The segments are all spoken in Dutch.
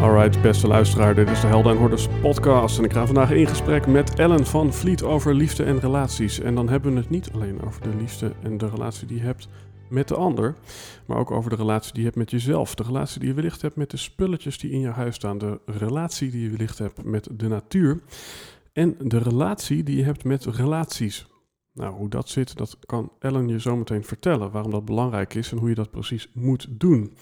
Alright, beste luisteraar, dit is de Helden en Hordes podcast. En ik ga vandaag in gesprek met Ellen van Vliet over liefde en relaties. En dan hebben we het niet alleen over de liefde en de relatie die je hebt met de ander, maar ook over de relatie die je hebt met jezelf. De relatie die je wellicht hebt met de spulletjes die in je huis staan. De relatie die je wellicht hebt met de natuur. En de relatie die je hebt met relaties. Nou, hoe dat zit, dat kan Ellen je zometeen vertellen. Waarom dat belangrijk is en hoe je dat precies moet doen.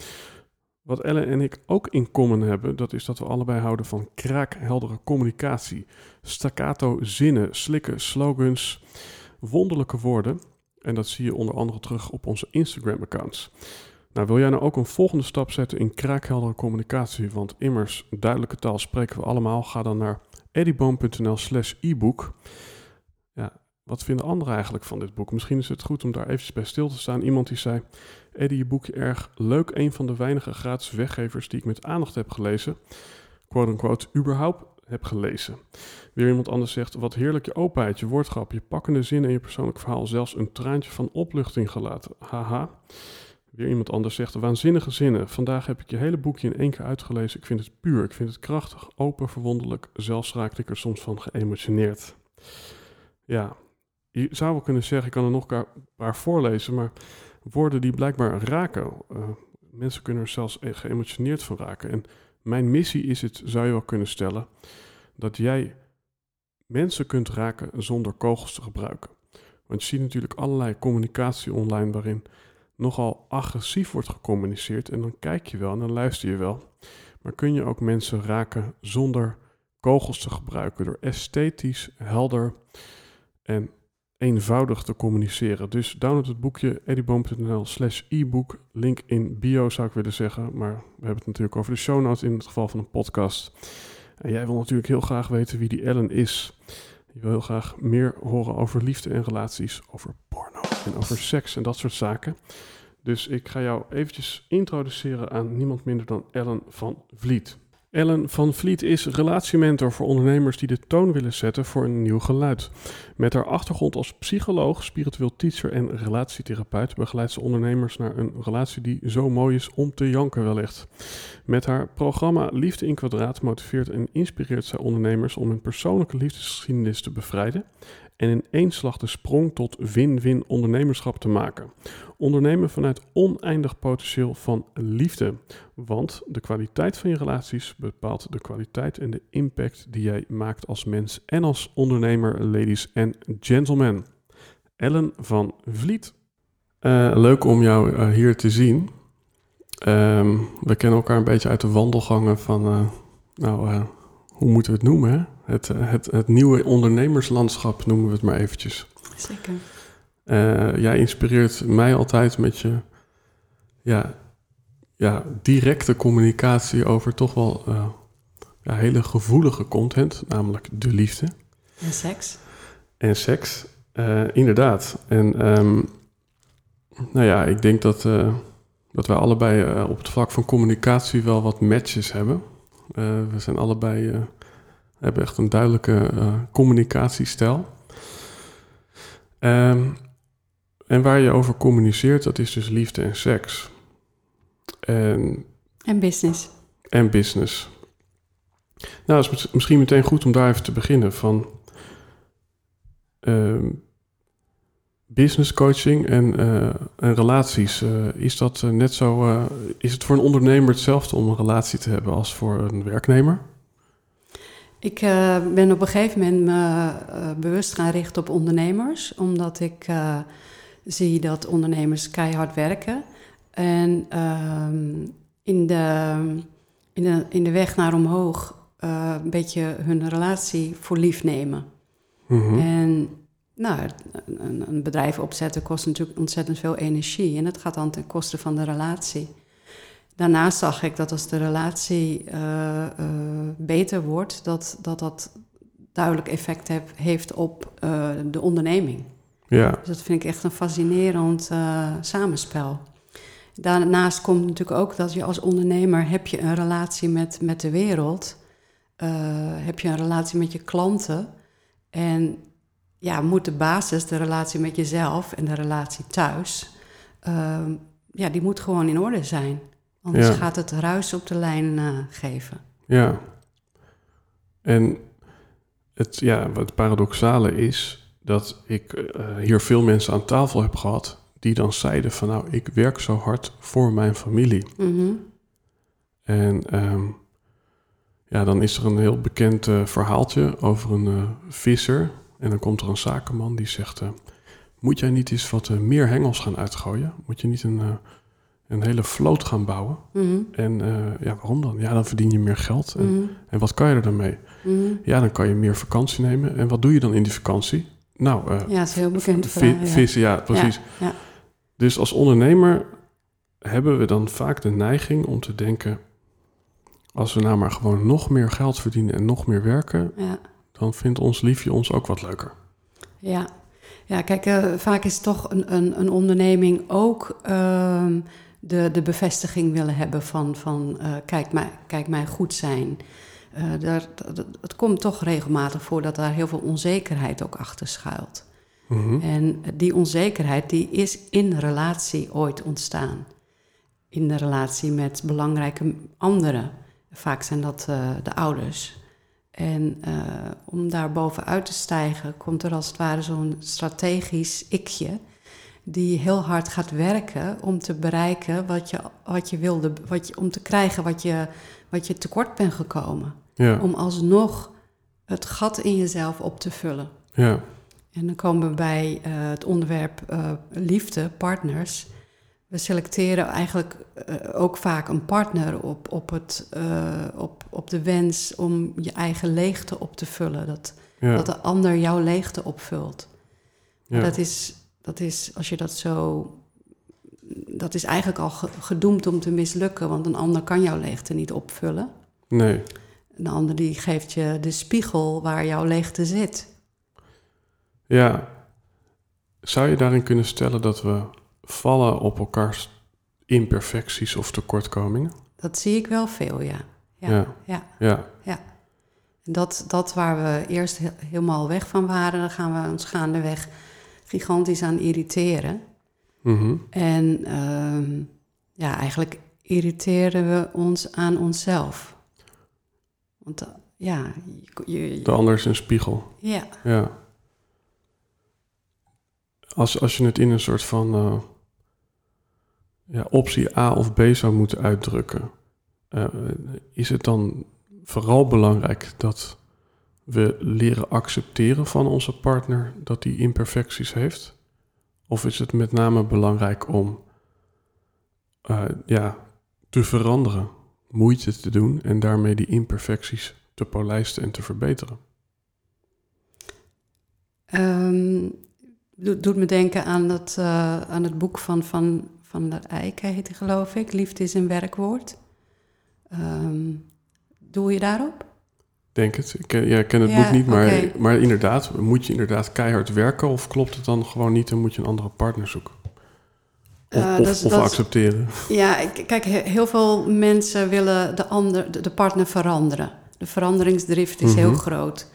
Wat Ellen en ik ook in common hebben, dat is dat we allebei houden van kraakheldere communicatie. Staccato zinnen, slikken, slogans, wonderlijke woorden. En dat zie je onder andere terug op onze Instagram-accounts. Nou, wil jij nou ook een volgende stap zetten in kraakheldere communicatie? Want immers, duidelijke taal spreken we allemaal. Ga dan naar eddyboom.nl slash e-book. Ja, wat vinden anderen eigenlijk van dit boek? Misschien is het goed om daar eventjes bij stil te staan. Iemand die zei, Eddie, je boekje erg leuk. Een van de weinige gratis weggevers die ik met aandacht heb gelezen. Quote-unquote, überhaupt heb gelezen. Weer iemand anders zegt, wat heerlijk je openheid, je woordgrap, je pakkende zin en je persoonlijk verhaal. Zelfs een traantje van opluchting gelaten. Haha. Weer iemand anders zegt, waanzinnige zinnen. Vandaag heb ik je hele boekje in één keer uitgelezen. Ik vind het puur, ik vind het krachtig, open, verwonderlijk. Zelfs raakte ik er soms van geëmotioneerd. Ja, je zou wel kunnen zeggen, ik kan er nog een paar voorlezen, maar woorden die blijkbaar raken. Uh, mensen kunnen er zelfs e- geëmotioneerd van raken. En mijn missie is het, zou je wel kunnen stellen, dat jij mensen kunt raken zonder kogels te gebruiken. Want je ziet natuurlijk allerlei communicatie online waarin nogal agressief wordt gecommuniceerd. En dan kijk je wel en dan luister je wel. Maar kun je ook mensen raken zonder kogels te gebruiken, door esthetisch, helder en eenvoudig te communiceren. Dus download het boekje eddyboom.nl slash e-book. Link in bio zou ik willen zeggen. Maar we hebben het natuurlijk over de show notes in het geval van een podcast. En jij wil natuurlijk heel graag weten wie die Ellen is. Je wil heel graag meer horen over liefde en relaties, over porno en over seks en dat soort zaken. Dus ik ga jou eventjes introduceren aan niemand minder dan Ellen van Vliet. Ellen van Vliet is relatiementor voor ondernemers die de toon willen zetten voor een nieuw geluid. Met haar achtergrond als psycholoog, spiritueel teacher en relatietherapeut begeleidt ze ondernemers naar een relatie die zo mooi is om te janken wellicht. Met haar programma Liefde in Kwadraat motiveert en inspireert zij ondernemers om hun persoonlijke liefdesgeschiedenis te bevrijden en in één slag de sprong tot win-win ondernemerschap te maken. Ondernemen vanuit oneindig potentieel van liefde. Want de kwaliteit van je relaties bepaalt de kwaliteit en de impact die jij maakt als mens en als ondernemer, ladies en gentlemen. Ellen van Vliet. Uh, leuk om jou uh, hier te zien. Um, we kennen elkaar een beetje uit de wandelgangen van, uh, nou, hoe moeten we het noemen? Hè? Het, het, het nieuwe ondernemerslandschap noemen we het maar eventjes. Zeker. Uh, jij inspireert mij altijd met je ja, ja, directe communicatie over toch wel uh, ja, hele gevoelige content, namelijk de liefde. En seks. En seks, uh, inderdaad. En um, nou ja, ik denk dat, dat wij allebei op het vlak van communicatie wel wat matches hebben. we zijn allebei hebben echt een duidelijke communicatiestijl. Um, en waar je over communiceert, dat is dus liefde en seks. En, en business. En business. Nou, het is misschien meteen goed om daar even te beginnen. Van uh, business coaching en, uh, en relaties. Uh, is dat net zo. is het voor een ondernemer hetzelfde om een relatie te hebben als voor een werknemer? Ik uh, ben op een gegeven moment me uh, bewust gaan richten op ondernemers, omdat ik uh, zie dat ondernemers keihard werken. En ehm, in, de, in, de, in de weg naar omhoog een beetje hun relatie voor lief nemen. Mhm. En nou, een, een, bedrijf opzetten kost natuurlijk ontzettend veel energie. En dat gaat dan ten koste van de relatie. Daarnaast zag ik dat als de relatie uh, uh, beter wordt, dat, dat dat duidelijk effect heb, heeft op uh, de onderneming. Ja. Dus dat vind ik echt een fascinerend samenspel. Daarnaast komt natuurlijk ook dat je als ondernemer heb je een relatie met, met de wereld, heb je een relatie met je klanten. En ja, moet de basis, de relatie met jezelf en de relatie thuis, ja, die moet gewoon in orde zijn. Anders Ja. gaat het ruis op de lijn eh, geven. Ja. En het, ja, wat paradoxale is dat ik eh, hier veel mensen aan tafel heb gehad die dan zeiden van nou, ik werk zo hard voor mijn familie. Mhm. En ehm, ja, dan is er een heel bekend eh, verhaaltje over een visser. En dan komt er een zakenman die zegt, moet jij niet eens wat meer hengels gaan uitgooien? Moet je niet een, een hele vloot gaan bouwen? Mhm. En eh, ja, waarom dan? Ja, dan verdien je meer geld. En, Mhm. en wat kan je er dan mee? Mhm. Ja, dan kan je meer vakantie nemen. En wat doe je dan in die vakantie? Nou, eh, Ja, het is heel bekend. Ja. vissen, ja, precies. ja. Dus als ondernemer hebben we dan vaak de neiging om te denken... als we nou maar gewoon nog meer geld verdienen en nog meer werken... Ja. dan vindt ons liefje ons ook wat leuker. Ja, ja kijk, eh, vaak is toch een, een, een onderneming ook ehm, de, de bevestiging willen hebben van, van eh, kijk, mij, kijk mij goed zijn. Eh, daar, dat, het komt toch regelmatig voor dat daar heel veel onzekerheid ook achter schuilt. Mhm. En die onzekerheid die is in relatie ooit ontstaan. In de relatie met belangrijke anderen. Vaak zijn dat eh, de ouders. En om daar bovenuit te stijgen, komt er als het ware zo'n strategisch ikje. Die heel hard gaat werken om te bereiken wat je, wat je wilde, wat je, om te krijgen wat je, wat je tekort bent gekomen. Ja, Om alsnog het gat in jezelf op te vullen. ja, En dan komen we bij eh, het onderwerp eh, liefde, partners. We selecteren eigenlijk eh, ook vaak een partner op, op, het, op, op de wens om je eigen leegte op te vullen. Dat, ja, dat de ander jouw leegte opvult. ja. Dat, is, dat is, als je dat zo. Dat is eigenlijk al ge- gedoemd om te mislukken, want een ander kan jouw leegte niet opvullen. Nee, Een ander die geeft je de spiegel waar jouw leegte zit. ja. Zou je daarin kunnen stellen dat we vallen op elkaars imperfecties of tekortkomingen? Dat zie ik wel veel, ja. Ja, Ja. ja. Ja, En dat, dat waar we eerst he- helemaal weg van waren, dan gaan we ons gaandeweg gigantisch aan irriteren. Mhm. En ehm, ja, eigenlijk irriteren we ons aan onszelf. Want eh, ja, je, je- de ander is een spiegel. ja, Ja. Als, als je het in een soort van eh, ja, optie A of B zou moeten uitdrukken, eh, is het dan vooral belangrijk dat we leren accepteren van onze partner dat die imperfecties heeft? Of is het met name belangrijk om eh, ja, te veranderen, moeite te doen en daarmee die imperfecties te polijsten en te verbeteren? Ehm, doet, me denken aan, dat, eh, aan het boek van Van, van der Eyck, heet hij geloof ik. Liefde is een werkwoord. Ehm, doe je daarop? Denk het. Ik ken, ja, ik ken het Ja, boek niet, maar, maar inderdaad, moet je inderdaad keihard werken of klopt het dan gewoon niet en moet je een andere partner zoeken? Of, Eh, of, dat of dat accepteren. Ja, kijk, he- heel veel mensen willen de, ander, de, de partner veranderen. De veranderingsdrift is heel Mhm. groot.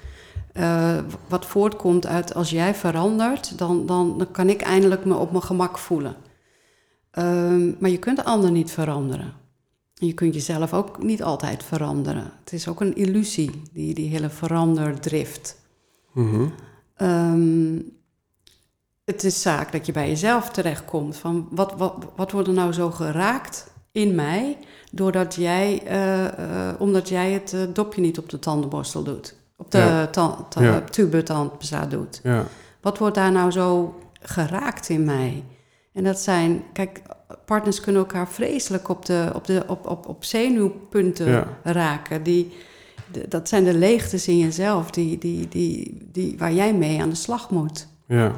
Eh, wat voortkomt uit als jij verandert, dan, dan, dan kan ik eindelijk me op mijn gemak voelen. Ehm, maar je kunt de ander niet veranderen. Je kunt jezelf ook niet altijd veranderen. Het is ook een illusie, die, die hele veranderdrift. Ehm, het is zaak dat je bij jezelf terechtkomt. Van wat, wat, wat wordt er nou zo geraakt in mij, doordat jij, eh, eh, omdat jij het eh, dopje niet op de tandenborstel doet. Op de Ja. ta- ta- Ja. tube tandpasta doet. Ja, Wat wordt daar nou zo geraakt in mij? En dat zijn, kijk, partners kunnen elkaar vreselijk op, de, op, de, op, op, op zenuwpunten Ja. raken. Die, de- dat zijn de leegtes in jezelf die, die, die, die, waar jij mee aan de slag moet. ja,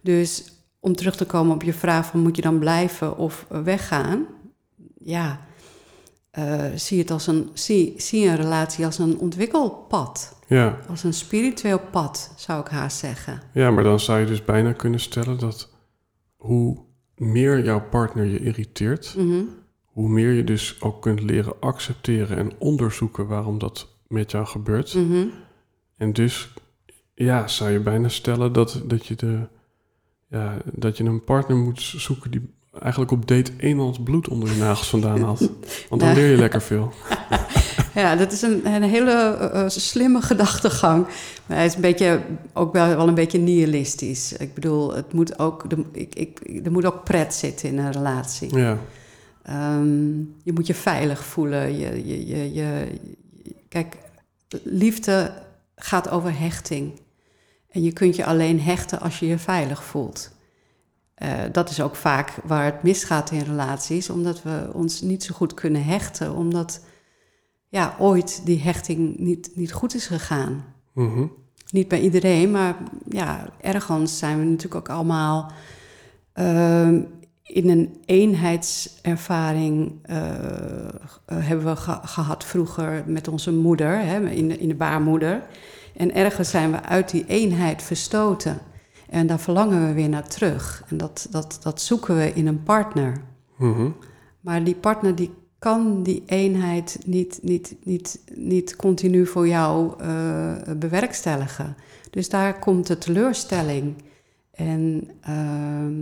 Dus om terug te komen op je vraag van moet je dan blijven of weggaan? Ja, eh, zie, het als een, zie, zie een relatie als een ontwikkelpad. ja. Als een spiritueel pad, zou ik haast zeggen. Ja, maar dan zou je dus bijna kunnen stellen dat hoe meer jouw partner je irriteert, Mhm. hoe meer je dus ook kunt leren accepteren en onderzoeken waarom dat met jou gebeurt. Mhm. En dus, ja, zou je bijna stellen dat, dat, je de, ja, dat je een partner moet zoeken die eigenlijk op date 1 al het bloed onder je nagels vandaan had. Want dan Nou. leer je lekker veel. Ja, dat is een, een hele eh, eh, slimme gedachtegang. Maar hij is een beetje, ook wel, wel een beetje nihilistisch. Ik bedoel, het moet ook, de, ik, ik, er moet ook pret zitten in een relatie. Ja, Ehm, je moet je veilig voelen. Je, je, je, je, kijk, liefde gaat over hechting. En je kunt je alleen hechten als je je veilig voelt. Eh, dat is ook vaak waar het misgaat in relaties, omdat we ons niet zo goed kunnen hechten, omdat ja, ooit die hechting niet, niet goed is gegaan. Mhm. Niet bij iedereen, maar ja, ergens zijn we natuurlijk ook allemaal ehm, in een eenheidservaring eh, eh, hebben we ge- gehad vroeger met onze moeder, hè, in, de, in de baarmoeder. En ergens zijn we uit die eenheid verstoten. En daar verlangen we weer naar terug. En dat, dat, dat zoeken we in een partner. Mhm. Maar die partner die kan die eenheid niet, niet, niet, niet continu voor jou eh, bewerkstelligen. Dus daar komt de teleurstelling. En ehm,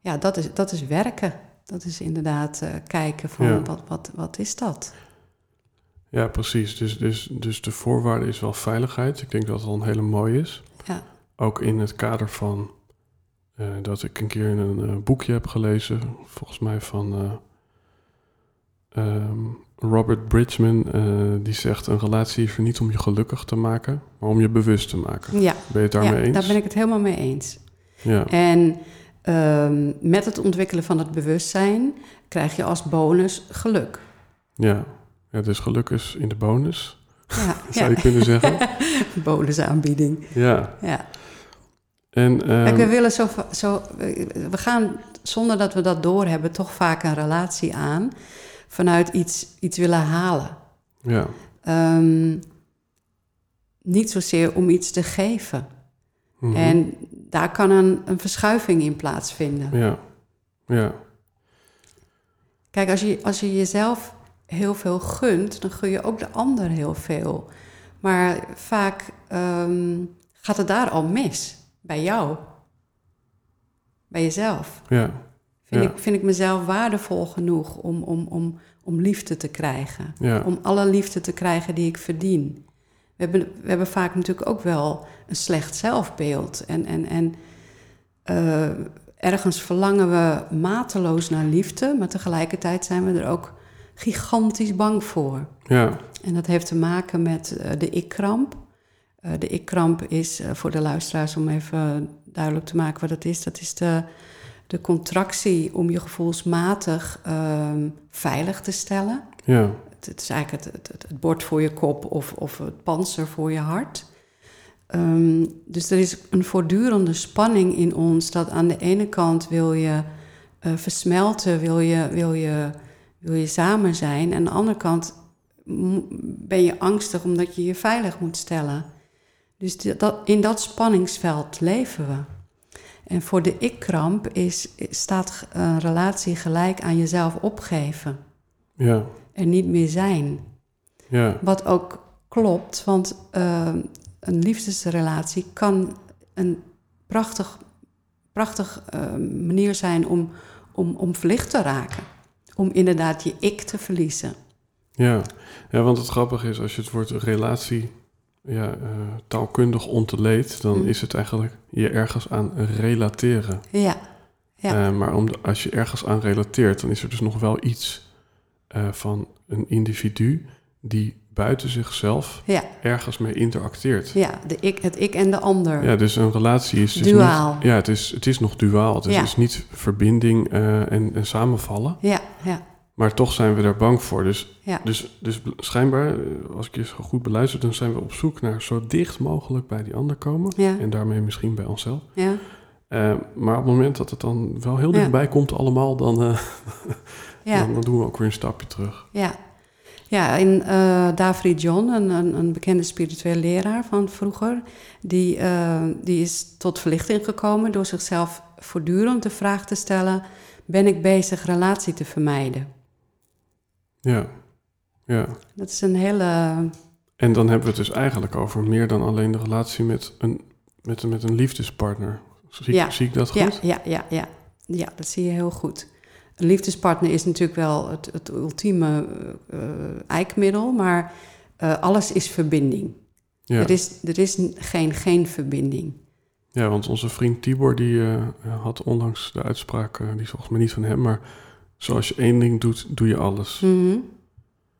ja, dat is, dat is werken. Dat is inderdaad eh, kijken van Ja. wat, wat, wat is dat? Ja, precies. Dus, dus, dus de voorwaarde is wel veiligheid. Ik denk dat dat al een hele mooie is. Ja. Ook in het kader van eh, dat ik een keer een eh, boekje heb gelezen, volgens mij van eh, ehm, Robert Bridgman. die zegt: Een relatie is er niet om je gelukkig te maken, maar om je bewust te maken. Ja, Ben je het daarmee ja eens? daar ben ik het helemaal mee eens. Ja, En ehm, met het ontwikkelen van het bewustzijn krijg je als bonus geluk. ja. ja, dus geluk is in de bonus, Ja, zou ja. je kunnen zeggen. bonusaanbieding. ja, Ja. En Kijk, ehm, we willen zo, zo. We gaan zonder dat we dat doorhebben, toch vaak een relatie aan. Vanuit iets, iets willen halen. ja, Ehm, niet zozeer om iets te geven. mhm. En daar kan een, een verschuiving in plaatsvinden. ja, ja, Kijk, als je, als je jezelf heel veel gunt, dan gun je ook de ander heel veel. Maar vaak ehm, gaat het daar al mis. Bij jou. Bij jezelf. ja, Vind, Ja. ik, vind ik mezelf waardevol genoeg om, om, om, om liefde te krijgen? ja, Om alle liefde te krijgen die ik verdien. We hebben, we hebben vaak natuurlijk ook wel een slecht zelfbeeld. En, en, en eh, ergens verlangen we mateloos naar liefde, maar tegelijkertijd zijn we er ook gigantisch bang voor. ja, En dat heeft te maken met eh, de ik-kramp. Eh, de ik-kramp is, eh, voor de luisteraars om even duidelijk te maken wat dat is, dat is de, de contractie om je gevoelsmatig ehm, veilig te stellen. ja, Het, het is eigenlijk het, het, het, bord voor je kop of, of het panzer voor je hart. Ehm, dus er is een voortdurende spanning in ons dat aan de ene kant wil je eh, versmelten, wil je, wil, je, wil je samen zijn. En aan de andere kant ben je angstig omdat je je veilig moet stellen. Dus dat, in dat spanningsveld leven we. En voor de ik-kramp is, staat een relatie gelijk aan jezelf opgeven ja, er niet meer zijn. ja, Wat ook klopt, want eh, een liefdesrelatie kan een prachtig, prachtig eh, manier zijn om, om, om verlicht te raken. Om inderdaad je ik te verliezen. ja. Ja, want het grappige is, als je het woord relatie ja, eh, taalkundig ontleedt, dan Mm. is het eigenlijk je ergens aan relateren. Ja, Ja. Eh, maar om de- als je ergens aan relateert, dan is er dus nog wel iets eh, van een individu die buiten zichzelf Ja, ergens mee interacteert. ja de ik, het ik en de ander. Ja, dus een relatie is dus Duaal. Niet, ja, het is, het is nog duaal. Het is Ja. niet verbinding en, en samenvallen. Ja, ja, Maar toch zijn we daar bang voor. Dus, ja. dus, dus schijnbaar, eh, als ik je zo goed beluister, dan zijn we op zoek naar zo dicht mogelijk bij die ander komen. Ja. En daarmee misschien bij onszelf. ja. Eh, maar op het moment dat het dan wel heel dichtbij komt allemaal, dan, eh, ja. dan, dan doen we ook weer een stapje terug. Ja, ja en eh Davri John, een, een, een bekende spiritueel leraar van vroeger, die, die is tot verlichting gekomen door zichzelf voortdurend de vraag te stellen: ben ik bezig relatie te vermijden? Ja, ja. Dat is een hele. En dan hebben we het dus eigenlijk over meer dan alleen de relatie met een, met een, met een liefdespartner. Zie, Ja. zie ik dat goed? Ja, ja, ja, ja. Ja, dat zie je heel goed. Een liefdespartner is natuurlijk wel het, het ultieme eh, eh, eikmiddel, maar eh, alles is verbinding. Ja. Er is, er is geen, geen verbinding. Ja, want onze vriend Tibor die had onlangs de uitspraak, die is volgens mij niet van hem, maar zoals je één ding doet, doe je alles. Mhm.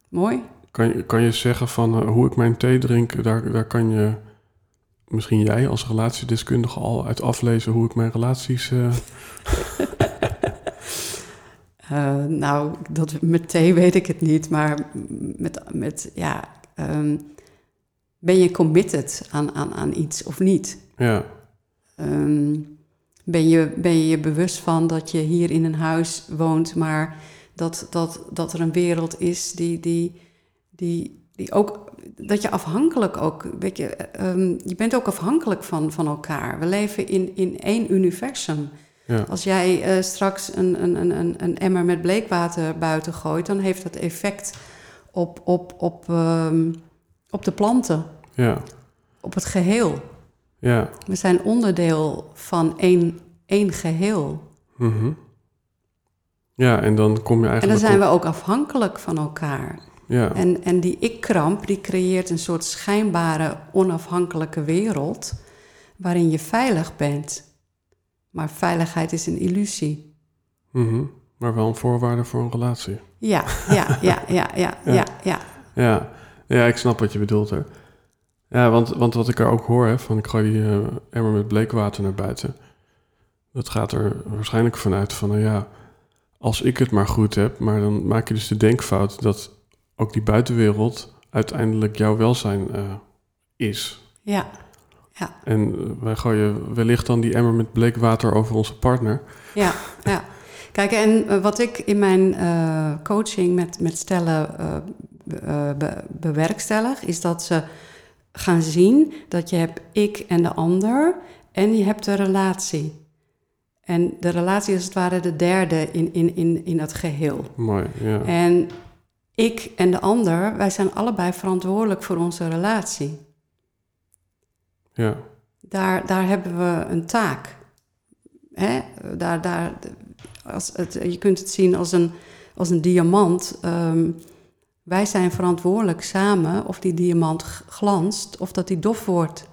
Mooi. Kan, je, kan je zeggen van eh, hoe ik mijn thee drink, daar, daar kan je misschien jij als relatiedeskundige al uit aflezen hoe ik mijn relaties. eh, Eh, nou, dat, met thee weet ik het niet, maar met, met ja, ehm, ben je committed aan, aan, aan iets of niet? ja, Ehm, ben, je, ben je je bewust van dat je hier in een huis woont, maar dat, dat, dat er een wereld is die, die, die, die ook, dat je afhankelijk ook, weet je, ehm, je bent ook afhankelijk van, van elkaar. We leven in, in één universum. ja, Als jij eh, straks een, een, een, een, een emmer met bleekwater buiten gooit, dan heeft dat effect op, op, op, ehm, op de planten, ja, op het geheel. Ja. We zijn onderdeel van één, één geheel. mhm. Ja, en dan kom je En eigenlijk. dan zijn op- we ook afhankelijk van elkaar. Ja, En, en die ik-kramp die creëert een soort schijnbare onafhankelijke wereld waarin je veilig bent. Maar veiligheid is een illusie. mhm. maar wel een voorwaarde voor een relatie. Ja, ja, ja, ja, ja, ja, ja. Ja, ja ik snap wat je bedoelt er. Ja, want, want wat ik er ook hoor, hè, van ik gooi die eh, emmer met bleekwater naar buiten. Dat gaat er waarschijnlijk vanuit van, nou ja, als ik het maar goed heb, maar dan maak je dus de denkfout dat ook die buitenwereld uiteindelijk jouw welzijn eh, is. ja. En eh, wij gooien wellicht dan die emmer met bleekwater over onze partner. Ja, ja. Kijk, en wat ik in mijn coaching met, met stellen be- be- bewerkstellig, is dat ze gaan zien dat je hebt ik en de ander en je hebt de relatie. En de relatie is als het ware de derde in, in, in, in het geheel. Mooi, ja. En ik en de ander, wij zijn allebei verantwoordelijk voor onze relatie. Ja, Daar, daar hebben we een taak. Hè? Daar, daar, als het, je kunt het zien als een, als een diamant. Ehm, wij zijn verantwoordelijk samen of die diamant glanst of dat die dof wordt.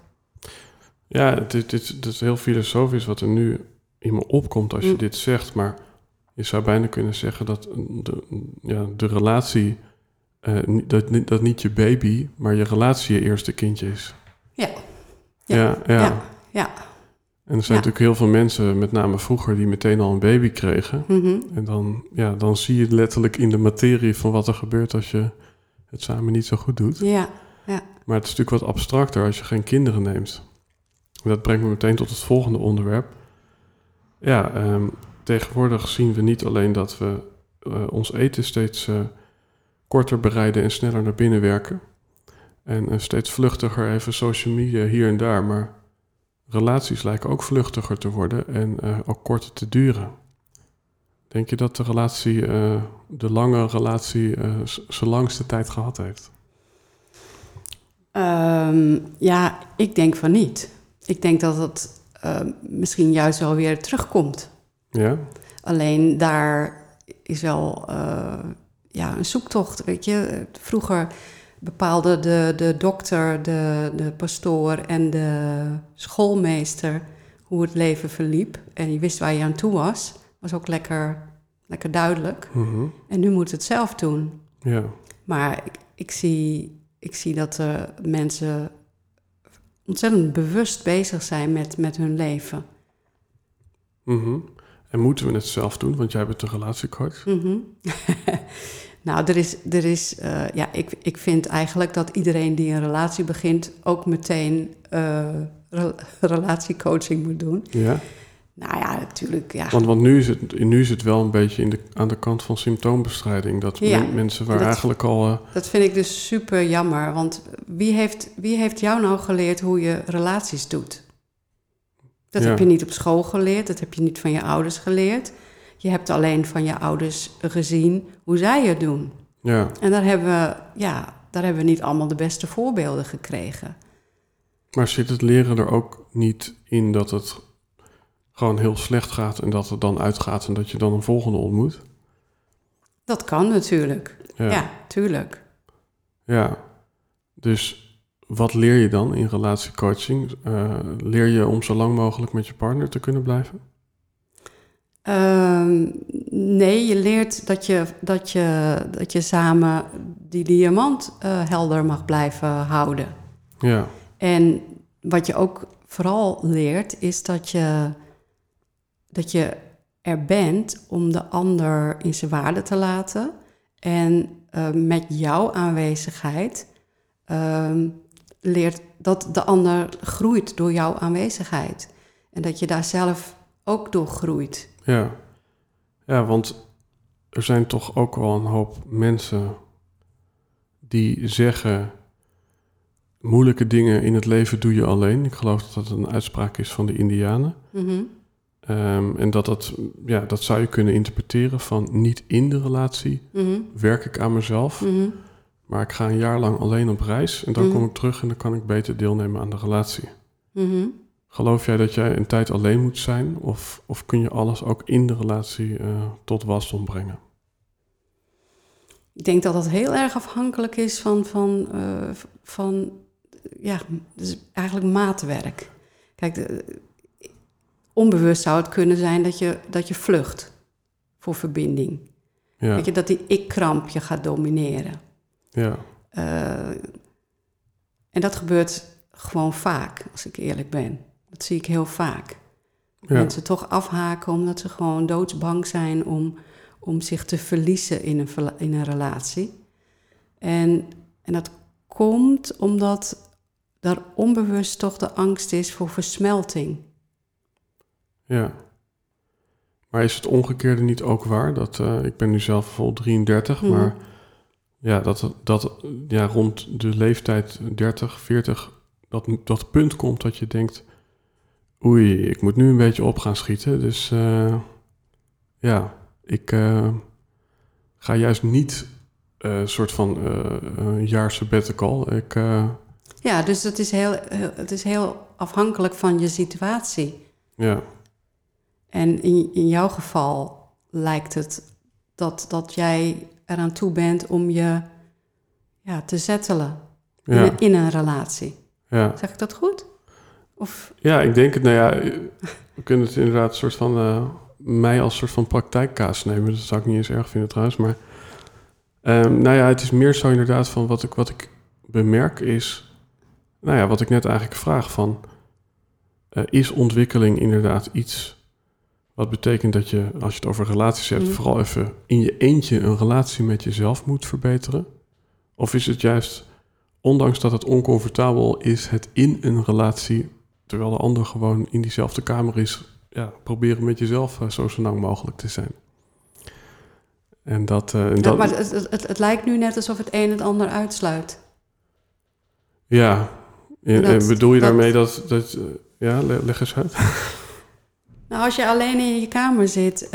ja dit, dit is heel filosofisch wat er nu in me opkomt als je Mm. dit zegt. Maar je zou bijna kunnen zeggen dat de, ja, de relatie, eh, dat, niet- dat niet je baby, maar je relatie je eerste kindje is. Ja. ja. Ja, ja. En er zijn Ja. natuurlijk heel veel mensen, met name vroeger, die meteen al een baby kregen. Mhm. En dan, ja, dan zie je letterlijk in de materie van wat er gebeurt als je het samen niet zo goed doet. ja, Maar het is natuurlijk wat abstracter als je geen kinderen neemt. Dat brengt me meteen tot het volgende onderwerp. Ja, ehm, tegenwoordig zien we niet alleen dat we eh, ons eten steeds eh, korter bereiden en sneller naar binnen werken. En eh, steeds vluchtiger even social media hier en daar. Maar relaties lijken ook vluchtiger te worden en eh, ook korter te duren. Denk je dat de relatie, eh, de lange relatie, z- zijn langste tijd gehad heeft? Ehm, ja, ik denk van niet. Ik denk dat het misschien juist wel weer terugkomt. Ja? Alleen daar is wel ja, een zoektocht. Weet je, vroeger bepaalde de, de dokter, de, de pastoor en de schoolmeester hoe het leven verliep. En je wist waar je aan toe was. was ook lekker, lekker duidelijk. Mhm. En nu moet het zelf doen. Ja. Maar ik, ik, zie, ik zie dat mensen ontzettend bewust bezig zijn met, met hun leven. Mhm. En moeten we het zelf doen? Want jij bent een relatiecoach. Mhm. nou, er is, er is eh, ja, ik, ik vind eigenlijk dat iedereen die een relatie begint ook meteen eh, re- relatiecoaching moet doen. Ja. Nou ja, natuurlijk, ja. Want, want nu, is het, nu is het wel een beetje in de, aan de kant van symptoombestrijding. Dat Ja. men- mensen waar Dat- eigenlijk al... eh, Dat vind ik dus super jammer. Want wie heeft, wie heeft jou nou geleerd hoe je relaties doet? Dat Ja. heb je niet op school geleerd, dat heb je niet van je ouders geleerd. Je hebt alleen van je ouders gezien hoe zij het doen. ja. En daar hebben we, ja, daar hebben we niet allemaal de beste voorbeelden gekregen. Maar zit het leren er ook niet in dat het gewoon heel slecht gaat... en dat het dan uitgaat en dat je dan een volgende ontmoet? Dat kan natuurlijk. Ja. Ja, tuurlijk. Ja, dus wat leer je dan in relatiecoaching? Eh, leer je om zo lang mogelijk met je partner te kunnen blijven? Ehm, nee, je leert dat je, dat je, dat je samen die diamant eh, helder mag blijven houden. Ja, En wat je ook vooral leert, is dat je, dat je er bent om de ander in zijn waarde te laten. En eh, met jouw aanwezigheid ehm, leert dat de ander groeit door jouw aanwezigheid. En dat je daar zelf ook door groeit. Ja. Ja, want er zijn toch ook wel een hoop mensen die zeggen... moeilijke dingen in het leven doe je alleen. Ik geloof dat dat een uitspraak is van de Indianen. Mhm. Ehm, en dat, dat, ja, dat zou je kunnen interpreteren van niet in de relatie Mhm. werk ik aan mezelf... Mhm. Maar ik ga een jaar lang alleen op reis en dan kom ik terug en dan kan ik beter deelnemen aan de relatie. Mhm. Geloof jij dat jij een tijd alleen moet zijn of, of kun je alles ook in de relatie eh, tot wasdom brengen? Ik denk dat dat heel erg afhankelijk is van, van, eh, van ja, dus eigenlijk maatwerk. Kijk, de- onbewust zou het kunnen zijn dat je, dat je vlucht voor verbinding. Ja, Weet je, dat die ik-kramp je gaat domineren. ja, Eh, en dat gebeurt gewoon vaak, als ik eerlijk ben. Dat zie ik heel vaak. ja, Mensen toch afhaken omdat ze gewoon doodsbang zijn om, om zich te verliezen in een, in een relatie. En, en dat komt omdat daar onbewust toch de angst is voor versmelting. ja. Maar is het omgekeerde niet ook waar? Dat, eh, ik ben nu zelf vol 33, Mhm. maar ja, dat, dat ja, rond de leeftijd 30, 40, dat, dat punt komt dat je denkt... Oei, ik moet nu een beetje op gaan schieten. Dus eh, ja, ik eh, ga juist niet een soort van eh, een jaar sabbatical. Ik, eh, Ja, dus het is, heel, het is heel afhankelijk van je situatie. ja, En in, in jouw geval lijkt het dat, dat jij eraan toe bent om je ja, te settelen in, ja, in een relatie. ja. Zeg ik dat goed? Of, ja, ik denk het. Nou ja, we kunnen het inderdaad een soort van... eh, mij als soort van praktijkkaas nemen. Dat zou ik niet eens erg vinden trouwens. Maar ehm, nou ja, het is meer zo inderdaad van wat ik, wat ik bemerk is... Nou ja, wat ik net eigenlijk vraag van... eh, is ontwikkeling inderdaad iets... Wat betekent dat je, als je het over relaties hebt, Mhm. vooral even in je eentje een relatie met jezelf moet verbeteren? Of is het juist, ondanks dat het oncomfortabel is, het in een relatie, terwijl de ander gewoon in diezelfde kamer is, ja, proberen met jezelf eh, zo zo lang mogelijk te zijn? En dat, eh, en Ja, dat maar het, het, het, lijkt nu net alsof het een het ander uitsluit. ja, en, Dat- en bedoel je dat- daarmee dat, dat eh, ja, le- leg eens uit. Nou, als je alleen in je kamer zit,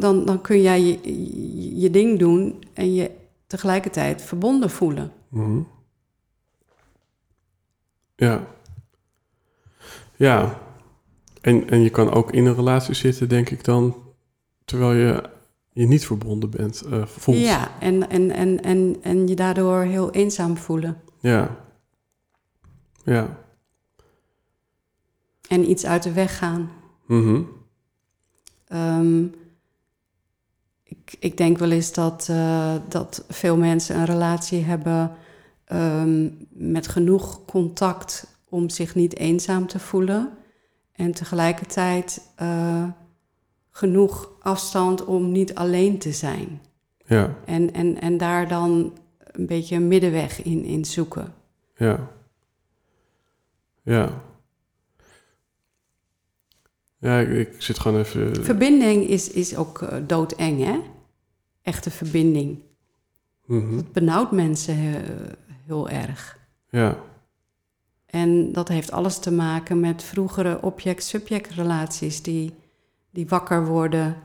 dan, dan kun jij je, je, je ding doen en je tegelijkertijd verbonden voelen. Mhm. Ja. Ja. En, en je kan ook in een relatie zitten, denk ik dan, terwijl je je niet verbonden bent, eh, voelt. Ja, en, en, en, en, en je daardoor heel eenzaam voelen. Ja. Ja. En iets uit de weg gaan. Ehm, ik, ik denk wel eens dat, eh, dat veel mensen een relatie hebben ehm, met genoeg contact om zich niet eenzaam te voelen. En tegelijkertijd eh, genoeg afstand om niet alleen te zijn. Ja, En, en, en daar dan een beetje een middenweg in, in zoeken. ja. Ja. Ja, ik, ik zit gewoon even... Verbinding is, is ook eh, doodeng, hè? Echte verbinding. Mhm. Benauwt mensen he- heel erg. Ja, En dat heeft alles te maken met vroegere object-subject relaties die, die wakker worden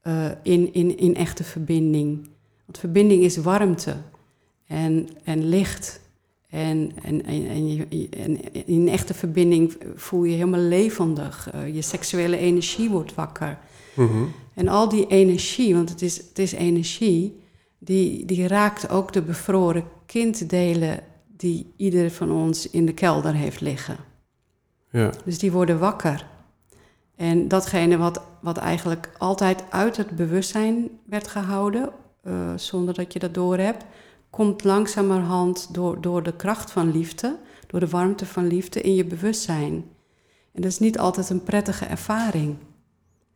eh, in, in, in echte verbinding. Want verbinding is warmte en, en licht. En, en, en, en, in echte verbinding voel je helemaal levendig. Eh, je seksuele energie wordt wakker. Mhm. En al die energie, want het is, het is energie, die, die raakt ook de bevroren kinddelen die ieder van ons in de kelder heeft liggen. ja, Dus die worden wakker. En datgene wat, wat eigenlijk altijd uit het bewustzijn werd gehouden, eh, zonder dat je dat doorhebt, komt langzamerhand door, door de kracht van liefde, door de warmte van liefde in je bewustzijn. En dat is niet altijd een prettige ervaring.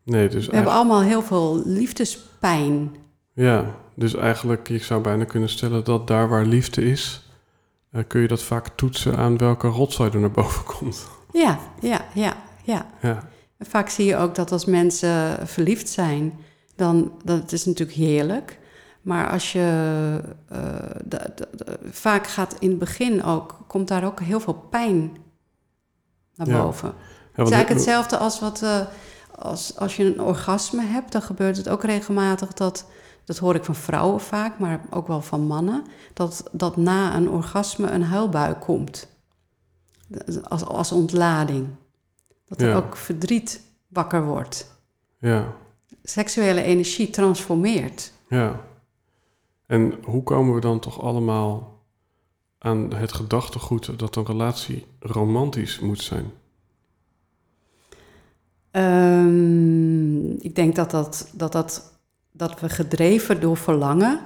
nee, dus We hebben allemaal heel veel liefdespijn. ja, dus eigenlijk, je zou bijna kunnen stellen dat daar waar liefde is, eh, kun je dat vaak toetsen aan welke rotzooi er naar boven komt. Ja, ja, ja, ja. Ja, vaak zie je ook dat als mensen verliefd zijn, dan dat is natuurlijk heerlijk. Maar als je eh, de- de- de- vaak gaat in het begin ook, komt daar ook heel veel pijn naar boven. ja Het is eigenlijk hetzelfde als wat eh, als, als je een orgasme hebt, dan gebeurt het ook regelmatig dat, dat hoor ik van vrouwen vaak, maar ook wel van mannen, dat, dat na een orgasme een huilbui komt. Als, als ontlading. Dat er Ja. ook verdriet wakker wordt. Ja, Seksuele energie transformeert. ja. En hoe komen we dan toch allemaal aan het gedachtegoed dat een relatie romantisch moet zijn? Ehm, ik denk dat, dat, dat, dat, dat we gedreven door verlangen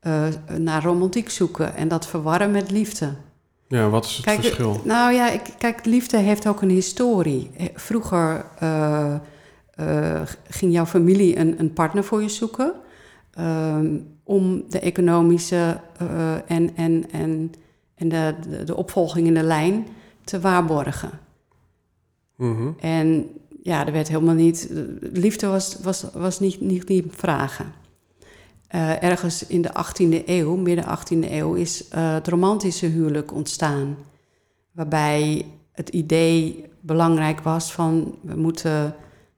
eh, naar romantiek zoeken en dat verwarren met liefde. Ja, wat is het Kijk, verschil? Nou ja, ik, kijk, liefde heeft ook een historie. Eh, Vroeger eh, ging jouw familie een, een partner voor je zoeken. ehm, om de economische en, en, en, en de, de, de opvolging in de lijn te waarborgen. Mhm. En ja, er werd helemaal niet. Liefde was, was, was niet, niet, niet vragen. Eh, ergens in de 18e eeuw, midden 18e eeuw, is eh, het romantische huwelijk ontstaan. Waarbij het idee belangrijk was van we moeten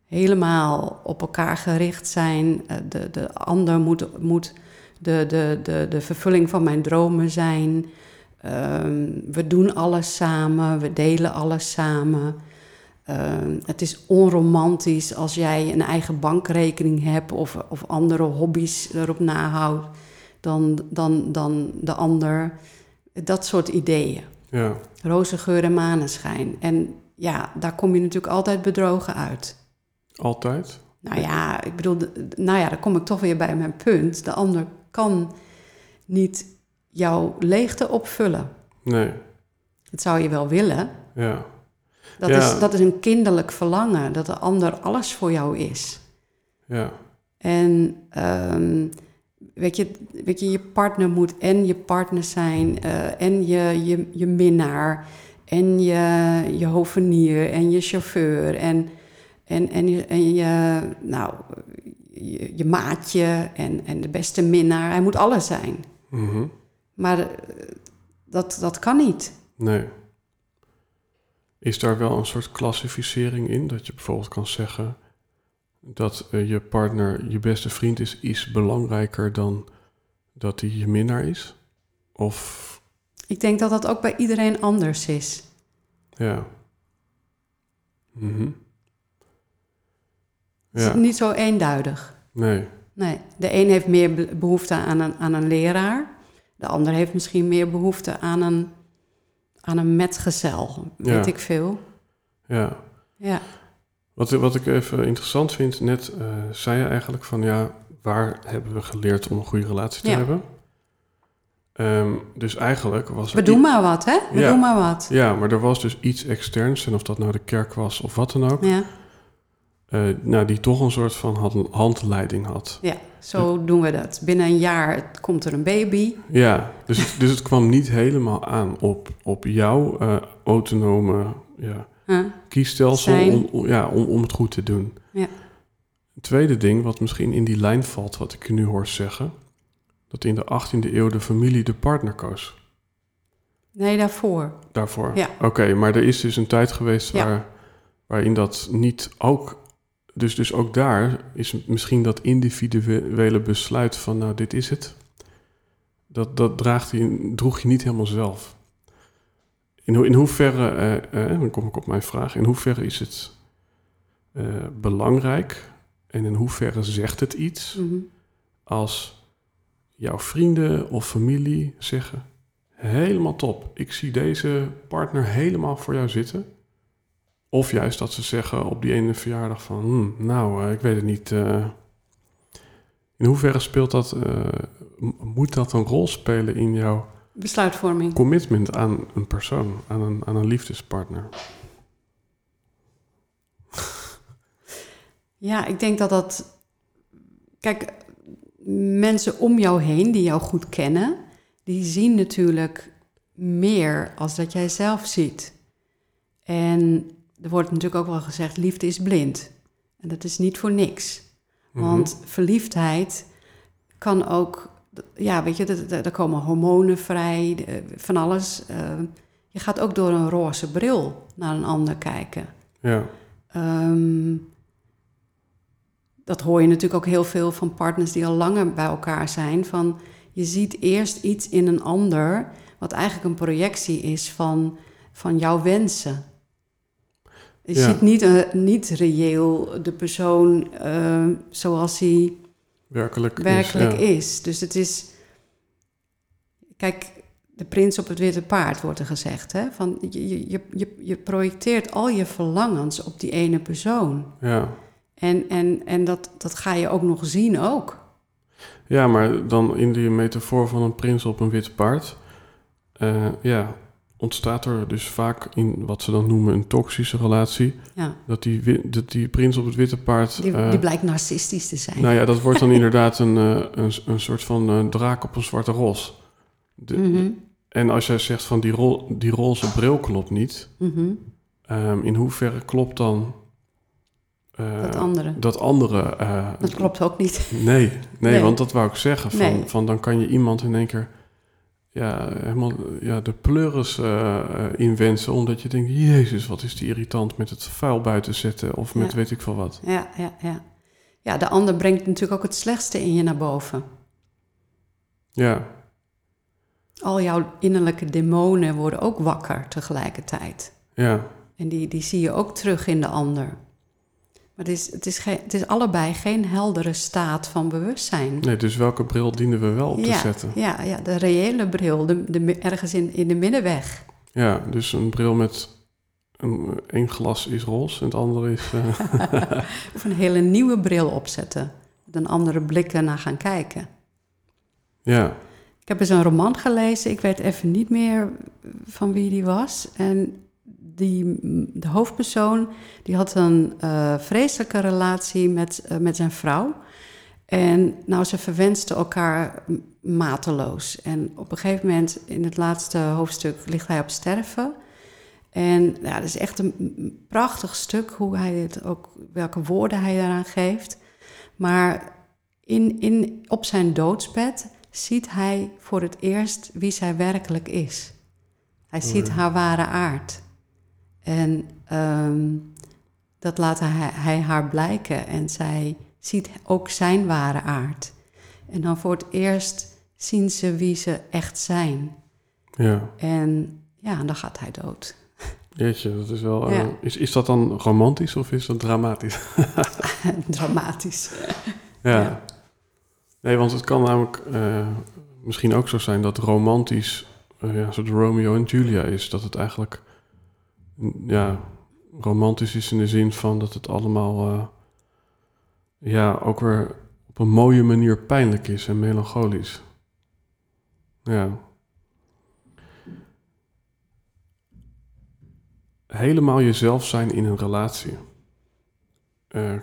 helemaal op elkaar gericht zijn. Eh, de, de ander moet, moet de, de, de, de vervulling van mijn dromen zijn. Ehm, we doen alles samen, we delen alles samen. Ehm, het is onromantisch als jij een eigen bankrekening hebt of, of andere hobby's erop nahoudt dan, dan, dan de ander. Dat soort ideeën. Ja, Roze geur en maneschijn. En ja, daar kom je natuurlijk altijd bedrogen uit. altijd? Nou ja, ik bedoel, nou ja, dan kom ik toch weer bij mijn punt. De ander kan niet jouw leegte opvullen. Nee, Dat zou je wel willen. ja. Dat, Ja. is, dat is een kinderlijk verlangen, dat de ander alles voor jou is. Ja, En ehm, weet, je, weet je, je partner moet en je partner zijn, eh, en je, je, je minnaar, en je, je hovenier, en je chauffeur, en, en, en, je, en je, nou, je, je maatje, en, en de beste minnaar. Hij moet alles zijn. mhm. Maar eh, dat, dat kan niet. nee. Is daar wel een soort klassificering in? Dat je bijvoorbeeld kan zeggen dat eh, je partner je beste vriend is, is belangrijker dan dat hij je minnaar is? Of Ik denk dat dat ook bij iedereen anders is. ja. Mhm. Het is Ja, niet zo eenduidig. nee. Nee, de een heeft meer be- behoefte aan een, aan een leraar. De ander heeft misschien meer behoefte aan een, aan een metgezel. Weet Ja. ik veel. Ja. Ja, Wat, wat ik even interessant vind, net eh, zei je eigenlijk van ja, waar hebben we geleerd om een goede relatie te Ja. hebben? Ehm, dus eigenlijk was We doen maar wat, hè? We Ja. doen maar wat. Ja, maar er was dus iets externs, en of dat nou de kerk was of wat dan ook, Ja, eh, nou, die toch een soort van hand- handleiding had. ja, zo doen we dat. Binnen een jaar komt er een baby. Ja, dus het, dus het kwam niet helemaal aan op, op jouw eh, autonome ja, Huh? kiesstelsel om, om- ja, om, om het goed te doen. Ja. Het tweede ding, wat misschien in die lijn valt, wat ik je nu hoor zeggen, dat in de 18e eeuw de familie de partner koos. Nee, daarvoor. Daarvoor. Ja. Oké, maar er is dus een tijd geweest Ja. waar, waarin dat niet ook. Dus, dus ook daar is misschien dat individuele besluit van, nou, dit is het. Dat, dat draagt je, droeg je niet helemaal zelf. In, ho- in hoeverre, eh, eh, dan kom ik op mijn vraag, in hoeverre is het eh, belangrijk en in hoeverre zegt het iets Mhm. als jouw vrienden of familie zeggen: helemaal top, ik zie deze partner helemaal voor jou zitten. Of juist dat ze zeggen op die ene verjaardag van, "Hmm, nou, eh, ik weet het niet. eh." in hoeverre speelt dat, eh, moet dat een rol spelen in jouw Besluitvorming. commitment aan een persoon, aan een, aan een liefdespartner? Ja, ik denk dat dat. Kijk, mensen om jou heen die jou goed kennen, die zien natuurlijk meer als dat jij zelf ziet. En er wordt natuurlijk ook wel gezegd: liefde is blind. En dat is niet voor niks. Mhm. Want verliefdheid kan ook, ja, weet je, er- komen hormonen vrij, eh, van alles. Eh, Je gaat ook door een roze bril naar een ander kijken. Ja, Ehm, dat hoor je natuurlijk ook heel veel van partners die al langer bij elkaar zijn. Van je ziet eerst iets in een ander, wat eigenlijk een projectie is van, van jouw wensen. Je Ja. ziet niet, eh, niet reëel de persoon eh, zoals hij werkelijk. is, ja. is. Dus het is. Kijk, de prins op het witte paard wordt er gezegd. Hè? Van je, je, je, je, je projecteert al je verlangens op die ene persoon. Ja. En, en, en dat, dat ga je ook nog zien ook. Ja, maar dan in die metafoor van een prins op een wit paard, eh, ja, ontstaat er dus vaak in wat ze dan noemen een toxische relatie, Ja, dat die, dat die prins op het witte paard, die, eh, die blijkt narcistisch te zijn. nou ja, dat wordt dan inderdaad een, eh, een, een soort van eh, draak op een zwarte ros. De- Mhm, En als jij zegt van die, rol, die roze bril klopt niet, mhm. ehm, in hoeverre klopt dan eh, dat andere. dat andere? eh, Dat klopt ook niet. Nee, nee, Nee. want dat wou ik zeggen. Van, Nee. van dan kan je iemand in één keer ja, helemaal ja, de pleuris eh, eh, inwensen. Omdat je denkt, jezus, wat is die irritant met het vuil buiten zetten. Of met Ja. weet ik veel wat. Ja, ja, ja. Ja, de ander brengt natuurlijk ook het slechtste in je naar boven. Ja, Al jouw innerlijke demonen worden ook wakker tegelijkertijd. ja, En die, die zie je ook terug in de ander. Maar het is, het is, geen, het is allebei geen heldere staat van bewustzijn. nee, dus welke bril dienen we wel op te ja, zetten? Ja, ja, de reële bril, de, de, ergens in, in de middenweg. Ja, dus een bril met een, één glas is roze en het andere is... eh, Of een hele nieuwe bril opzetten. Met een andere blik ernaar gaan kijken. ja, Ik heb eens een roman gelezen, ik weet even niet meer van wie die was. En die, de hoofdpersoon die had een eh, vreselijke relatie met, eh, met zijn vrouw. En nou, ze verwensten elkaar mateloos. En op een gegeven moment, in het laatste hoofdstuk, ligt hij op sterven. En ja, dat is echt een prachtig stuk, hoe hij het ook, welke woorden hij daaraan geeft. Maar in, in, op zijn doodsbed ziet hij voor het eerst wie zij werkelijk is. Hij ziet ja. haar ware aard. En ehm, dat laat hij, hij haar blijken. En zij ziet ook zijn ware aard. En dan voor het eerst zien ze wie ze echt zijn. ja. En ja, dan gaat hij dood. Jeetje, dat is wel... eh, is, is dat dan romantisch of is dat dramatisch? Dramatisch. Ja. Ja. Nee, want het kan namelijk eh, misschien ook zo zijn dat romantisch, eh, ja, zoals Romeo en Julia is, dat het eigenlijk, ja, romantisch is in de zin van dat het allemaal, eh, ja, ook weer op een mooie manier pijnlijk is en melancholisch. Ja. Helemaal jezelf zijn in een relatie. Eh,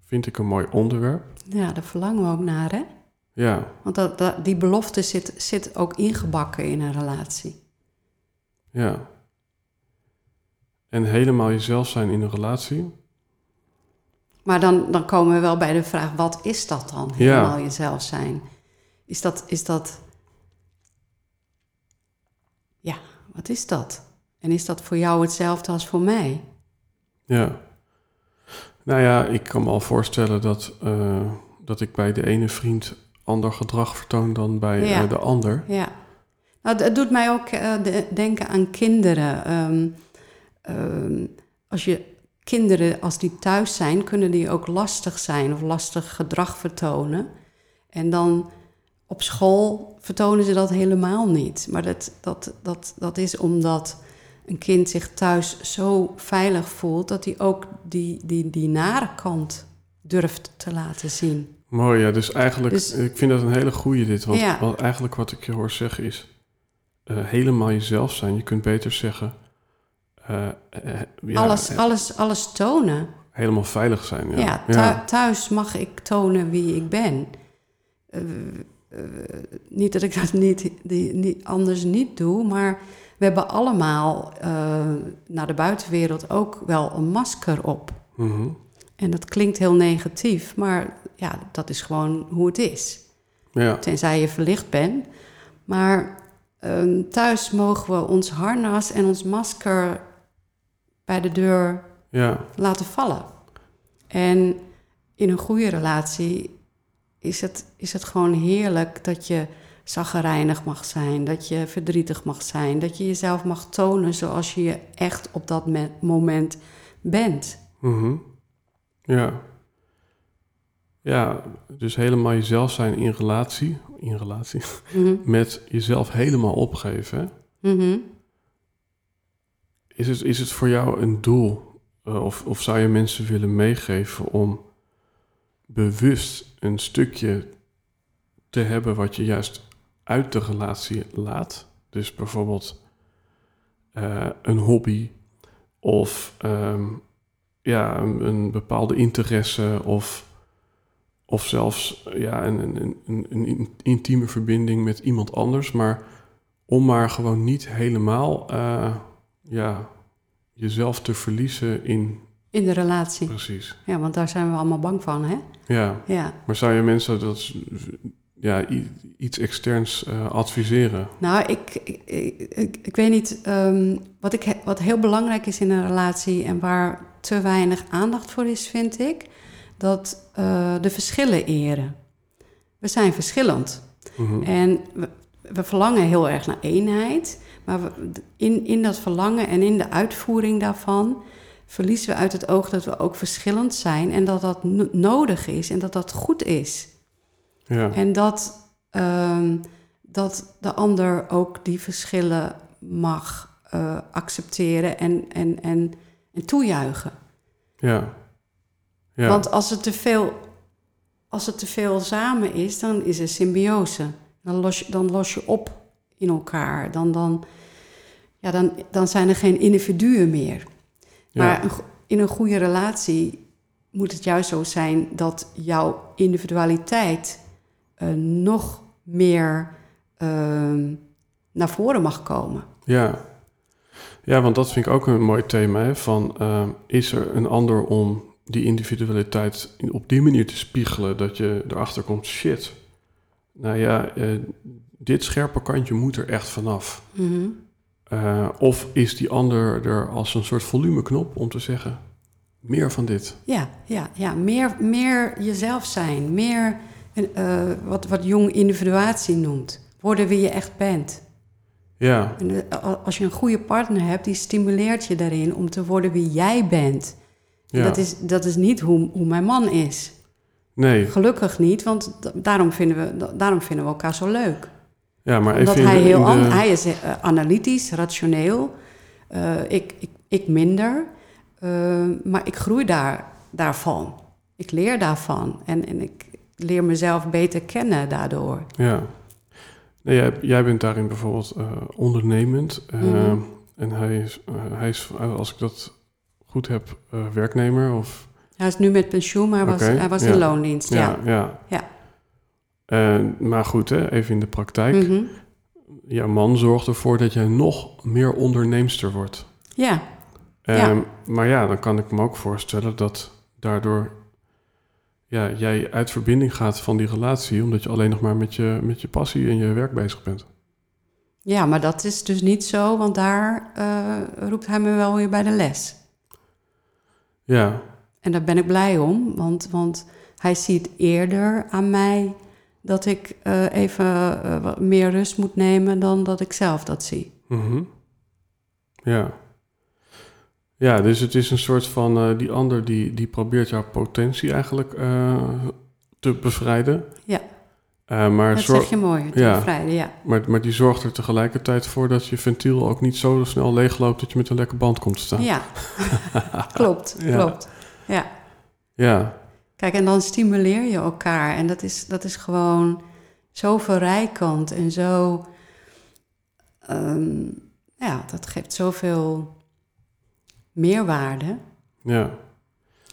vind ik een mooi onderwerp. Ja, daar verlangen we ook naar, hè? Ja, Want dat, dat, die belofte zit, zit ook ingebakken in een relatie. ja. En helemaal jezelf zijn in een relatie. Maar dan, dan komen we wel bij de vraag, wat is dat dan? Ja. Helemaal jezelf zijn. Is dat, is dat... Ja, wat is dat? En is dat voor jou hetzelfde als voor mij? Ja. Nou ja, ik kan me al voorstellen dat, eh, dat ik bij de ene vriend ander gedrag vertoon dan bij Ja. eh, de ander. Ja. Nou, het doet mij ook eh, de- denken aan kinderen. Ehm, ehm, als je kinderen, als die thuis zijn, kunnen die ook lastig zijn of lastig gedrag vertonen. En dan op school vertonen ze dat helemaal niet. Maar dat, dat, dat, dat is omdat een kind zich thuis zo veilig voelt dat hij ook die, die, die nare kant durft te laten zien. Mooi, ja. Dus eigenlijk, Dus- ik vind dat een hele goeie dit. Want, Ja. want eigenlijk wat ik je hoor zeggen is... eh, helemaal jezelf zijn. Je kunt beter zeggen... eh, eh, ja, alles, eh, alles, alles tonen. helemaal veilig zijn. Ja, Ja, thu- thuis mag ik tonen wie ik ben. Niet dat ik dat niet, die, niet, anders niet doe, maar we hebben allemaal naar de buitenwereld ook wel een masker op. Mhm. En dat klinkt heel negatief, maar ja, dat is gewoon hoe het is. ja. Tenzij je verlicht bent. Maar ehm, thuis mogen we ons harnas en ons masker bij de deur ja, laten vallen. En in een goede relatie is het, is het gewoon heerlijk dat je zaggerijnig mag zijn, dat je verdrietig mag zijn, dat je jezelf mag tonen zoals je je echt op dat me- moment bent. Mhm. Ja. Ja, dus helemaal jezelf zijn in relatie, in relatie, Mhm. met jezelf helemaal opgeven. Mhm. Is het, is het voor jou een doel, eh, of, of zou je mensen willen meegeven om bewust een stukje te hebben wat je juist uit de relatie laat? Dus bijvoorbeeld eh, een hobby of ehm, ja, een, bepaalde interesse of, of zelfs ja, een, een, een, een intieme verbinding met iemand anders, maar om maar gewoon niet helemaal eh, ja, jezelf te verliezen in In de relatie. precies. Ja, want daar zijn we allemaal bang van, hè? Ja, Ja. maar zou je mensen dat ja, iets externs eh, adviseren? Nou, ik, ik, ik, ik weet niet. ehm, wat, ik, wat heel belangrijk is in een relatie en waar te weinig aandacht voor is, vind ik, dat eh, de verschillen eren. We zijn verschillend. Mhm. En we, verlangen heel erg naar eenheid. Maar we, in, in dat verlangen en in de uitvoering daarvan verliezen we uit het oog dat we ook verschillend zijn en dat dat no- nodig is en dat dat goed is. Ja, En dat, ehm, dat de ander ook die verschillen mag eh, accepteren en, en, en, en toejuichen. ja. ja. Want als het, te veel, als het te veel samen is, dan is er symbiose. Dan los je, dan los je op in elkaar. Dan, dan, ja, dan, dan zijn er geen individuen meer. ja. Maar in een goede relatie moet het juist zo zijn dat jouw individualiteit eh, nog meer ehm, naar voren mag komen. Ja. ja, want dat vind ik ook een mooi thema. Hè? Van, ehm, is er een ander om die individualiteit in- op die manier te spiegelen... dat je erachter komt, shit, nou ja, eh, dit scherpe kantje moet er echt vanaf. Mhm. Eh, of is die ander er als een soort volumeknop om te zeggen... meer van dit. Ja, ja, ja. Meer, meer jezelf zijn. Meer eh, wat, wat Jong individuatie noemt. Worden wie je echt bent. Ja, En als je een goede partner hebt, die stimuleert je daarin om te worden wie jij bent. En ja. Dat, is, dat is niet hoe, hoe mijn man is. Nee. Gelukkig niet, want da- daarom vinden we, da- daarom vinden we elkaar zo leuk. Ja, maar Omdat even hij heel in de- an- hij is eh, analytisch, rationeel. Eh, ik, ik, ik minder. Eh, maar ik groei daar, daarvan. Ik leer daarvan. En, en ik, leer mezelf beter kennen daardoor. Ja. Nee, jij, jij bent daarin bijvoorbeeld ondernemend. Mhm. En hij is, hij is, als ik dat goed heb, werknemer of... Hij is nu met pensioen, maar hij was, hij was ja. in loondienst. Ja. Ja, ja. Ja. Eh, maar goed, hè, even in de praktijk. Mhm. Jouw man zorgt ervoor dat jij nog meer onderneemster wordt. ja. Ja. Maar ja, dan kan ik me ook voorstellen dat daardoor ja, jij uit verbinding gaat van die relatie, omdat je alleen nog maar met je, met je passie en je werk bezig bent. ja, maar dat is dus niet zo, want daar eh, roept hij me wel weer bij de les. Ja, En daar ben ik blij om, want, want hij ziet eerder aan mij dat ik eh, even eh, wat meer rust moet nemen dan dat ik zelf dat zie. mhm. ja. Ja, dus het is een soort van, eh, die ander die, die probeert jouw potentie eigenlijk te bevrijden. Ja. Maar, Dat zeg je mooi, te Ja. bevrijden, ja. maar, maar die zorgt er tegelijkertijd voor dat je ventiel ook niet zo snel leegloopt dat je met een lekker band komt te staan. Ja, klopt, Ja. klopt. Ja. Ja, Kijk, en dan stimuleer je elkaar. En dat is, dat is gewoon zo verrijkend en zo... ehm, ja, dat geeft zoveel meerwaarde. ja,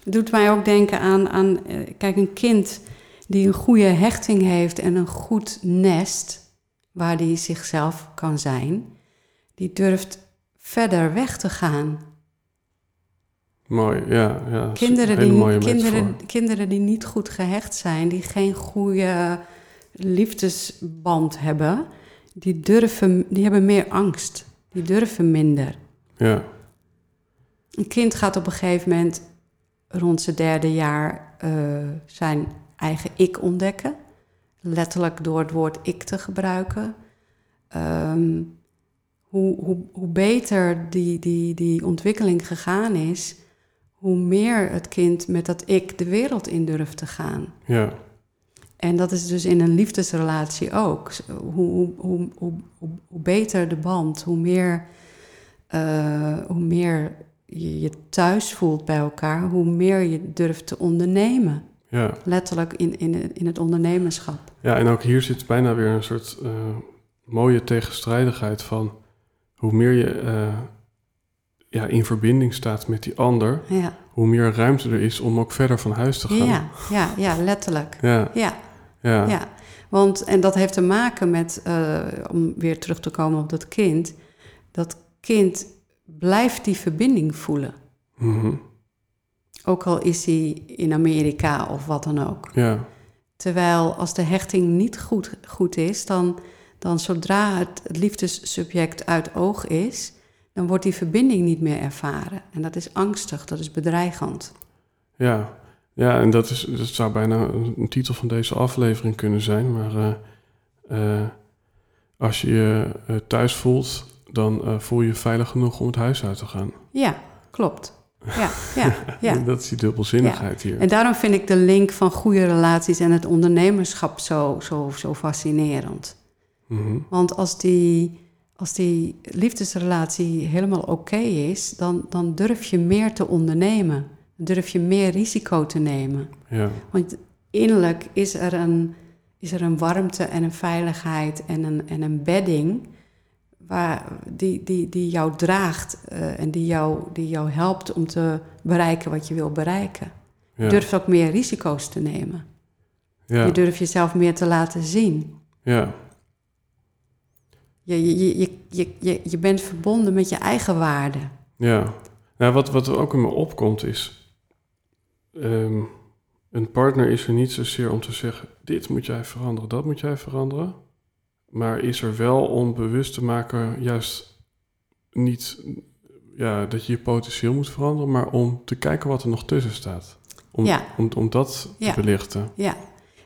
Het doet mij ook denken aan, aan eh, kijk, een kind die een goede hechting heeft en een goed nest, waar die zichzelf kan zijn, die durft verder weg te gaan. Mooi. Ja, ja. Kinderen die, kinderen, kinderen die niet goed gehecht zijn, die geen goede liefdesband hebben, die, durven, die hebben meer angst. Die durven minder. Ja, Een kind gaat op een gegeven moment rond zijn derde jaar eh, zijn eigen ik ontdekken. Letterlijk door het woord ik te gebruiken. Ehm, hoe, hoe, hoe beter die, die, die ontwikkeling gegaan is, hoe meer het kind met dat ik de wereld in durft te gaan. ja, En dat is dus in een liefdesrelatie ook. Hoe, hoe, hoe, hoe, beter de band, hoe meer, eh, hoe meer je je thuis voelt bij elkaar, hoe meer je durft te ondernemen. ja. Letterlijk in, in, in het ondernemerschap. Ja, en ook hier zit bijna weer een soort eh, mooie tegenstrijdigheid van hoe meer je eh, ja, in verbinding staat met die ander, Ja, hoe meer ruimte er is om ook verder van huis te gaan. ja, ja, ja letterlijk. ja, Ja, ja, ja. Want, en dat heeft te maken met, eh, om weer terug te komen op dat kind, dat kind blijft die verbinding voelen. Mhm. Ook al is hij in Amerika of wat dan ook. ja, Terwijl als de hechting niet goed, goed is, dan, dan zodra het, het liefdessubject uit oog is, dan wordt die verbinding niet meer ervaren. En dat is angstig, dat is bedreigend. ja. Ja, en dat, is, dat zou bijna een, titel van deze aflevering kunnen zijn, maar eh, eh, als je je eh, thuis voelt, dan voel je je veilig genoeg om het huis uit te gaan. Ja, klopt. Ja, ja, ja. Dat is die dubbelzinnigheid hier. En daarom vind ik de link van goede relaties en het ondernemerschap zo, zo, zo fascinerend. Mhm. Want als die, als die liefdesrelatie helemaal oké is, dan, dan durf je meer te ondernemen. Dan durf je meer risico te nemen. Ja, Want innerlijk is er een, is er een warmte en een veiligheid en een, en een bedding waar, die, die, die jou draagt eh, en die jou, die jou helpt om te bereiken wat je wil bereiken. ja, Je durft ook meer risico's te nemen. ja, Je durft jezelf meer te laten zien. ja, Je, je, je, je, je, je bent verbonden met je eigen waarde. ja. Nou, wat, wat er ook in me opkomt is... ehm, een partner is er niet zozeer om te zeggen... dit moet jij veranderen, dat moet jij veranderen. Maar is er wel om bewust te maken... juist niet ja, dat je je potentieel moet veranderen... maar om te kijken wat er nog tussen staat. Om, Ja. om, om dat Ja. te belichten. Ja,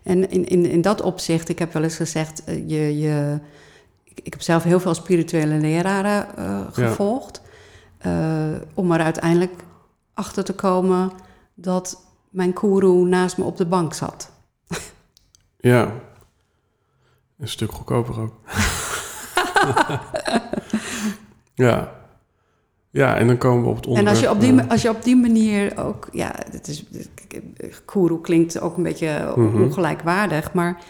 en in, in, in dat opzicht, ik heb wel eens gezegd, eh, je, je, ik, heb zelf heel veel spirituele leraren eh, gevolgd, eh, om er uiteindelijk achter te komen dat mijn guru naast me op de bank zat. Ja. Een stuk goedkoper ook. ja. Ja, en dan komen we op het En onderwerp... als je op die, eh, als je op die manier ook, ja, het is, guru klinkt ook een beetje Mhm. ongelijkwaardig, maar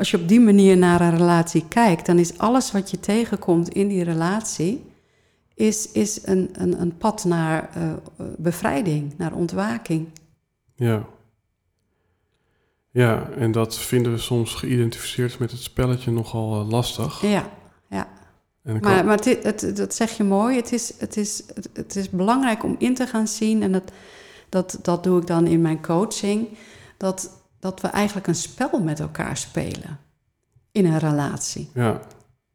als je op die manier naar een relatie kijkt, dan is alles wat je tegenkomt in die relatie, is, is een, een, een pad naar eh, bevrijding, naar ontwaking. Ja. Ja, en dat vinden we soms geïdentificeerd met het spelletje nogal eh, lastig. Ja, ja. Maar, kan- maar het, het, dat zeg je mooi. Het is, het, is, het, het is belangrijk om in te gaan zien, en dat, dat, dat doe ik dan in mijn coaching, dat, dat we eigenlijk een spel met elkaar spelen in een relatie. ja,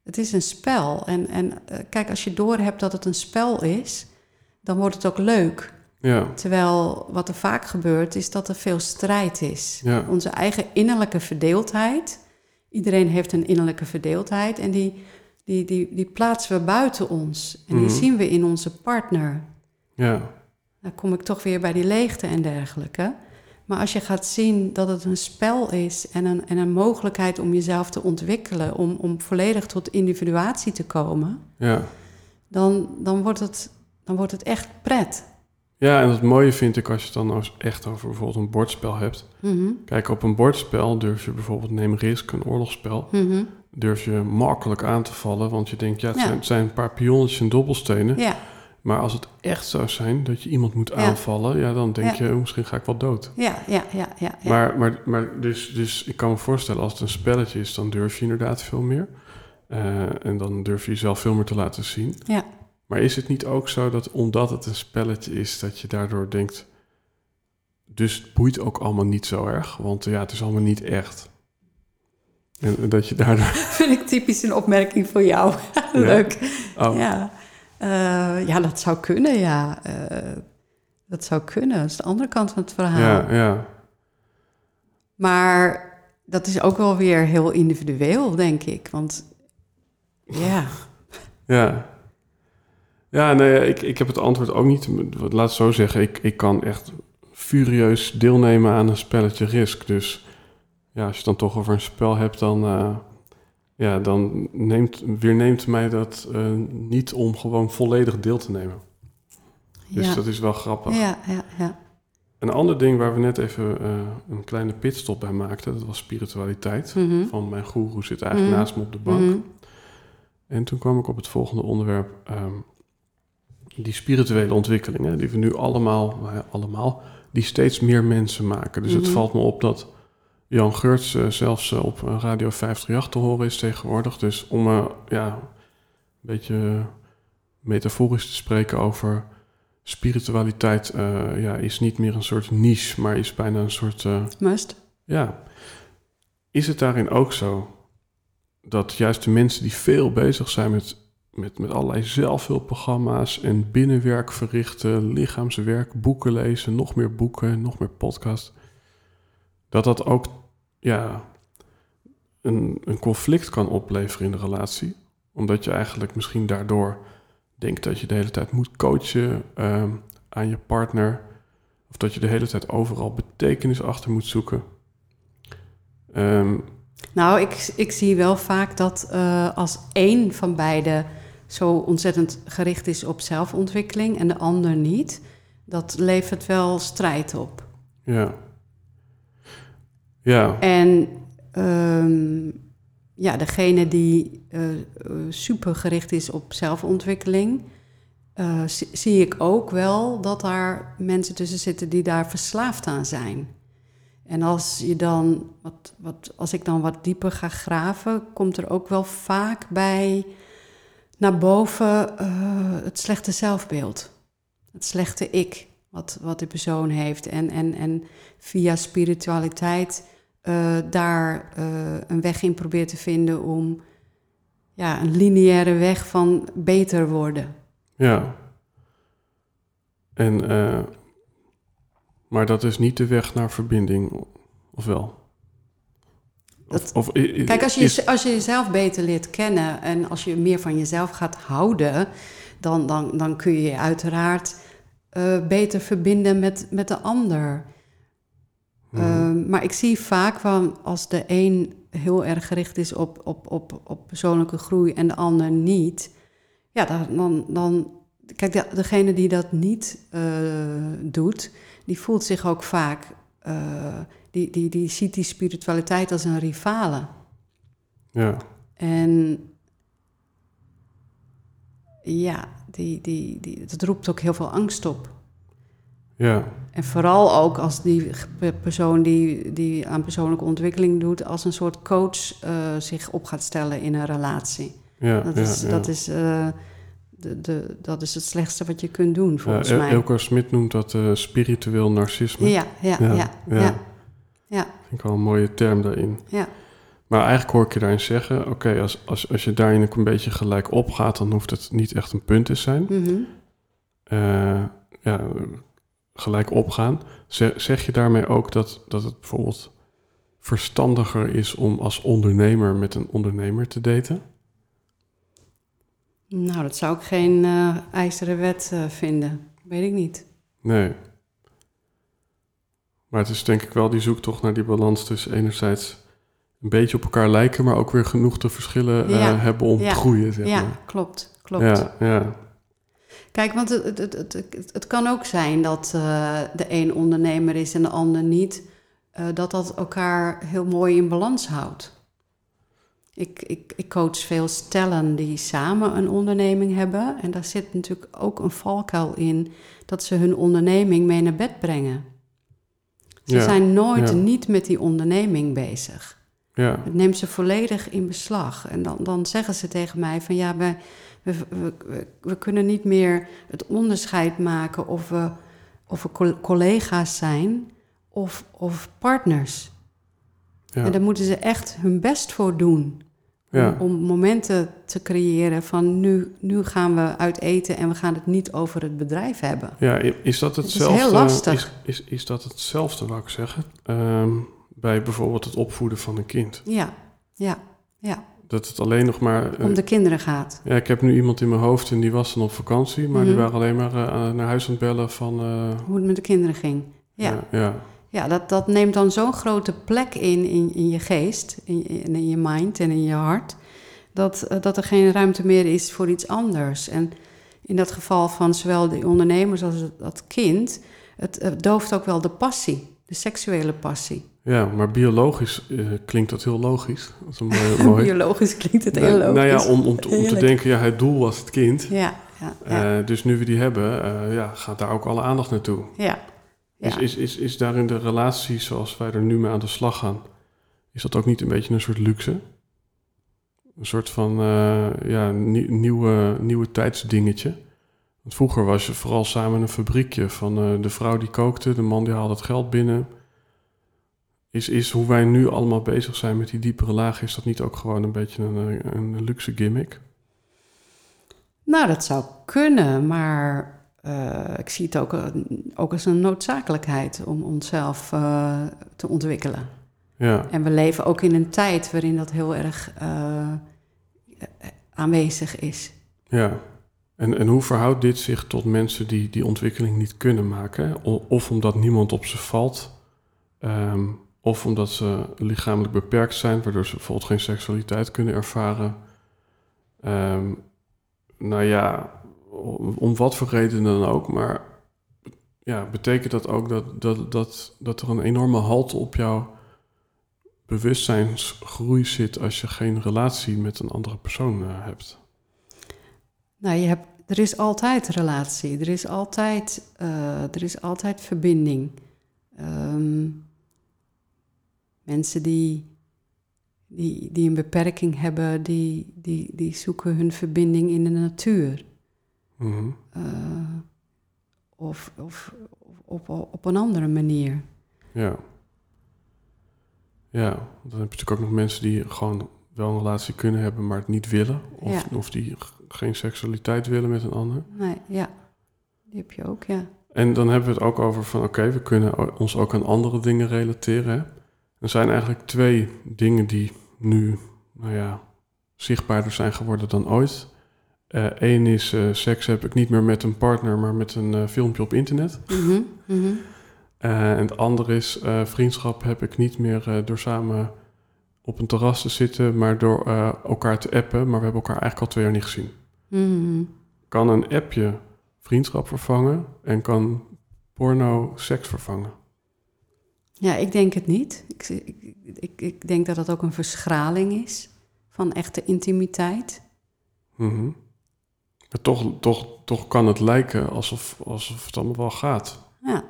Het is een spel. En, en eh, kijk, als je doorhebt dat het een spel is, dan wordt het ook leuk. ja, Terwijl wat er vaak gebeurt, is dat er veel strijd is. Ja. Onze eigen innerlijke verdeeldheid. Iedereen heeft een innerlijke verdeeldheid. En die, die, die, die plaatsen we buiten ons. En die Mhm. zien we in onze partner. ja, Dan kom ik toch weer bij die leegte en dergelijke. Maar als je gaat zien dat het een spel is en een, en een mogelijkheid om jezelf te ontwikkelen, om, om volledig tot individuatie te komen, ja. dan, dan, wordt het, dan wordt het echt pret. Ja, en het mooie vind ik als je het dan eens echt over bijvoorbeeld een bordspel hebt. Mhm, Kijk, op een bordspel durf je bijvoorbeeld, neem Risk, een oorlogsspel, mhm. durf je makkelijk aan te vallen. Want je denkt, ja, het, Ja. Zijn, het zijn een paar pionnetjes en dobbelstenen. Ja, Maar als het echt zou zijn dat je iemand moet aanvallen, ja, dan denk Ja. je, oh, misschien ga ik wel dood. ja, ja, ja, ja. ja. Maar, maar, maar dus, dus ik kan me voorstellen, als het een spelletje is, dan durf je inderdaad veel meer. Eh, en dan durf je jezelf veel meer te laten zien. Ja. Maar is het niet ook zo dat omdat het een spelletje is, dat je daardoor denkt, dus het boeit ook allemaal niet zo erg, want ja, het is allemaal niet echt. En en dat je daardoor... vind ik typisch een opmerking voor jou. Leuk. Oh, Ja. Eh, ja, dat zou kunnen, ja. Eh, dat zou kunnen. Dat is de andere kant van het verhaal. ja, ja, Maar dat is ook wel weer heel individueel, denk ik. Want ja, ja. Ja, nee, ik, ik heb het antwoord ook niet. Laat het zo zeggen, ik, ik kan echt furieus deelnemen aan een spelletje Risk. Dus ja, als je het dan toch over een spel hebt, dan, eh, ja, dan neemt, weerneemt mij dat eh, niet om gewoon volledig deel te nemen. Dus ja, dat is wel grappig. ja, ja, ja. Een ander ding waar we net even eh, een kleine pitstop bij maakten, dat was spiritualiteit. Mhm. Van mijn goeroe zit eigenlijk Mhm. naast me op de bank. Mhm. En toen kwam ik op het volgende onderwerp. ehm, die spirituele ontwikkelingen, die we nu allemaal, nou allemaal, die steeds meer mensen maken. Dus het valt me op dat Jan Geurts eh, zelfs eh, op eh, Radio 538 te horen is tegenwoordig. Dus om ja, een beetje metaforisch te spreken over spiritualiteit, ja, is niet meer een soort niche, maar is bijna een soort Must. ja. Is het daarin ook zo dat juist de mensen die veel bezig zijn met, met, met allerlei zelfhulpprogramma's en binnenwerk verrichten, lichaamswerk, boeken lezen, nog meer boeken, nog meer podcast, dat dat ook ja, een, een conflict kan opleveren in de relatie? Omdat je eigenlijk misschien daardoor denkt dat je de hele tijd moet coachen ehm, aan je partner. Of dat je de hele tijd overal betekenis achter moet zoeken. Ehm, Nou, ik, ik zie wel vaak dat eh, als één van beiden zo ontzettend gericht is op zelfontwikkeling en de ander niet, dat levert wel strijd op. ja. Ja, En ehm, ja, degene die eh, super gericht is op zelfontwikkeling, eh, zie, ik ook wel dat daar mensen tussen zitten die daar verslaafd aan zijn. En als, je dan wat, wat, als ik dan wat dieper ga graven, komt er ook wel vaak bij naar boven eh, het slechte zelfbeeld. Het slechte ik, wat, wat die persoon heeft. En, en, en via spiritualiteit eh, daar eh, een weg in probeert te vinden om ja, een lineaire weg van beter worden. ja. En, eh, maar dat is niet de weg naar verbinding, of wel? Of, Dat- Kijk, als je, is- als je jezelf beter leert kennen en als je meer van jezelf gaat houden, dan, dan, dan kun je je uiteraard beter verbinden met, met de ander. Hmm. Ehm, maar ik zie vaak van als de een heel erg gericht is op, op, op, op persoonlijke groei en de ander niet, ja, dan, dan, kijk, de, degene die dat niet eh, doet, die voelt zich ook vaak, eh, die, die, die ziet die spiritualiteit als een rivale. Ja, En ja, die, die, die, dat roept ook heel veel angst op. ja, En vooral ook als die persoon die, die aan persoonlijke ontwikkeling doet, als een soort coach eh, zich op gaat stellen in een relatie. ja. Dat is, ja. dat is, eh, de, de, dat is het slechtste wat je kunt doen, volgens mij. Elko Smit noemt dat eh, spiritueel narcisme. Ja, ja, ja, ja, ja. Vind ik wel een mooie term daarin. ja. Maar eigenlijk hoor ik je daarin zeggen... oké, als, als, als je daarin ook een beetje gelijk opgaat... dan hoeft het niet echt een punt te zijn. Mhm. Eh, ja, gelijk opgaan. Zeg, je daarmee ook dat, dat het bijvoorbeeld verstandiger is... om als ondernemer met een ondernemer te daten? Nou, dat zou ik geen eh ijzeren wet eh, vinden. Weet ik niet. Nee. Maar het is denk ik wel die zoektocht naar die balans tussen enerzijds een beetje op elkaar lijken, maar ook weer genoeg te verschillen eh, Ja, hebben om ja, te groeien. Zeg ja, maar. klopt, klopt. Ja, ja, Kijk, want het, het, het, het, kan ook zijn dat eh, de een ondernemer is en de ander niet. eh, dat dat elkaar heel mooi in balans houdt. Ik, ik, ik coach veel stellen die samen een onderneming hebben. En daar zit natuurlijk ook een valkuil in dat ze hun onderneming mee naar bed brengen. Ze Ja, zijn nooit ja. niet met die onderneming bezig. ja, Het neemt ze volledig in beslag. En dan, dan zeggen ze tegen mij van ja, we, we, we, we- kunnen niet meer het onderscheid maken of we, of we col- collega's zijn of, of partners. ja, En daar moeten ze echt hun best voor doen. ja. Om, om momenten te creëren van nu, nu gaan we uit eten en we gaan het niet over het bedrijf hebben. ja. Is dat is hetzelfde? heel lastig. Is, is, is dat hetzelfde, wou ik zeggen, ehm, bij bijvoorbeeld het opvoeden van een kind? Ja, ja, ja. Dat het alleen nog maar... eh, Om de kinderen gaat. ja, ik heb nu iemand in mijn hoofd en die was dan op vakantie, maar die Mhm. waren alleen maar eh, naar huis aan het bellen van... eh, Hoe het met de kinderen ging. Ja. ja, ja, Ja, dat, dat neemt dan zo'n grote plek in, in, in je geest, in, in, in je mind en in je hart, dat, eh, dat er geen ruimte meer is voor iets anders. En in dat geval van zowel de ondernemers als het, dat kind, het dooft ook wel de passie, de seksuele passie. Ja, maar biologisch eh, klinkt dat heel logisch. Dat is een mooie, mooi. Biologisch klinkt het Nou, heel logisch. Nou ja, om, om, te, om te Heerlijk. denken, ja, het doel was het kind. Ja, ja, ja. Eh, dus nu we die hebben, eh, ja, gaat daar ook alle aandacht naartoe. ja. Is, ja. is, is, is daar in de relatie zoals wij er nu mee aan de slag gaan, is dat ook niet een beetje een soort luxe? Een soort van ja, nie- nieuwe, nieuwe tijdsdingetje. Want vroeger was je vooral samen een fabriekje van de vrouw die kookte, de man die haalde het geld binnen. Is, is hoe wij nu allemaal bezig zijn met die diepere laag, is dat niet ook gewoon een beetje een, eh, een luxe gimmick? Nou, dat zou kunnen, maar eh, ik zie het ook, eh, ook als een noodzakelijkheid om onszelf te ontwikkelen. Ja, En we leven ook in een tijd waarin dat heel erg aanwezig is. ja. En, en hoe verhoudt dit zich tot mensen die die ontwikkeling niet kunnen maken? Of omdat niemand op ze valt, ehm, of omdat ze lichamelijk beperkt zijn, waardoor ze bijvoorbeeld geen seksualiteit kunnen ervaren. Ehm, nou ja, om, wat voor reden dan ook, maar ja, betekent dat ook dat, dat, dat, dat er een enorme halte op jouw bewustzijnsgroei zit als je geen relatie met een andere persoon eh, hebt? Nou, je hebt, er is altijd relatie, er is altijd, eh, er is altijd verbinding. Ehm, mensen die, die, die een beperking hebben, die, die, die zoeken hun verbinding in de natuur. Mhm. Eh, of of op, op, op een andere manier. Ja. Ja, dan heb je natuurlijk ook nog mensen die gewoon wel een relatie kunnen hebben, maar het niet willen. Of, Ja. of die geen seksualiteit willen met een ander. Nee, ja, die heb je ook, ja. En dan hebben we het ook over van oké, we kunnen ons ook aan andere dingen relateren. Hè? Er zijn eigenlijk twee dingen die nu, nou ja, zichtbaarder zijn geworden dan ooit. Eén is eh, seks heb ik niet meer met een partner, maar met een eh, filmpje op internet. Mhm, mhm. Eh, en het andere is eh, vriendschap heb ik niet meer eh, door samen op een terras te zitten, maar door eh, elkaar te appen. Maar we hebben elkaar eigenlijk al twee jaar niet gezien. Mhm. Kan een appje vriendschap vervangen en kan porno seks vervangen? Ja, ik denk het niet. Ik, ik, ik, ik denk dat dat ook een verschraling is van echte intimiteit. Mhm. Maar toch, toch, toch kan het lijken alsof, alsof het allemaal wel gaat. Ja,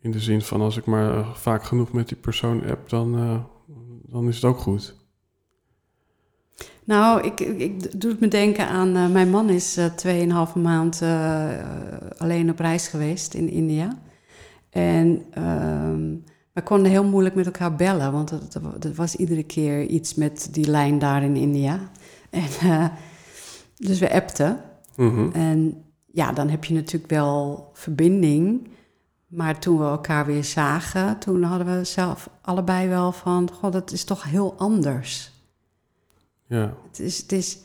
In de zin van als ik maar eh, vaak genoeg met die persoon app, dan, eh, dan is het ook goed. Nou, ik, ik, ik doe het me denken aan... eh, mijn man is eh, tweeënhalve maand alleen op reis geweest in India. En ehm we konden heel moeilijk met elkaar bellen... want het was iedere keer iets met die lijn daar in India. En, eh, dus we appten. Mhm. En ja, dan heb je natuurlijk wel verbinding... Maar toen we elkaar weer zagen, toen hadden we zelf allebei wel van... God, dat is toch heel anders. Ja, Het is, het is,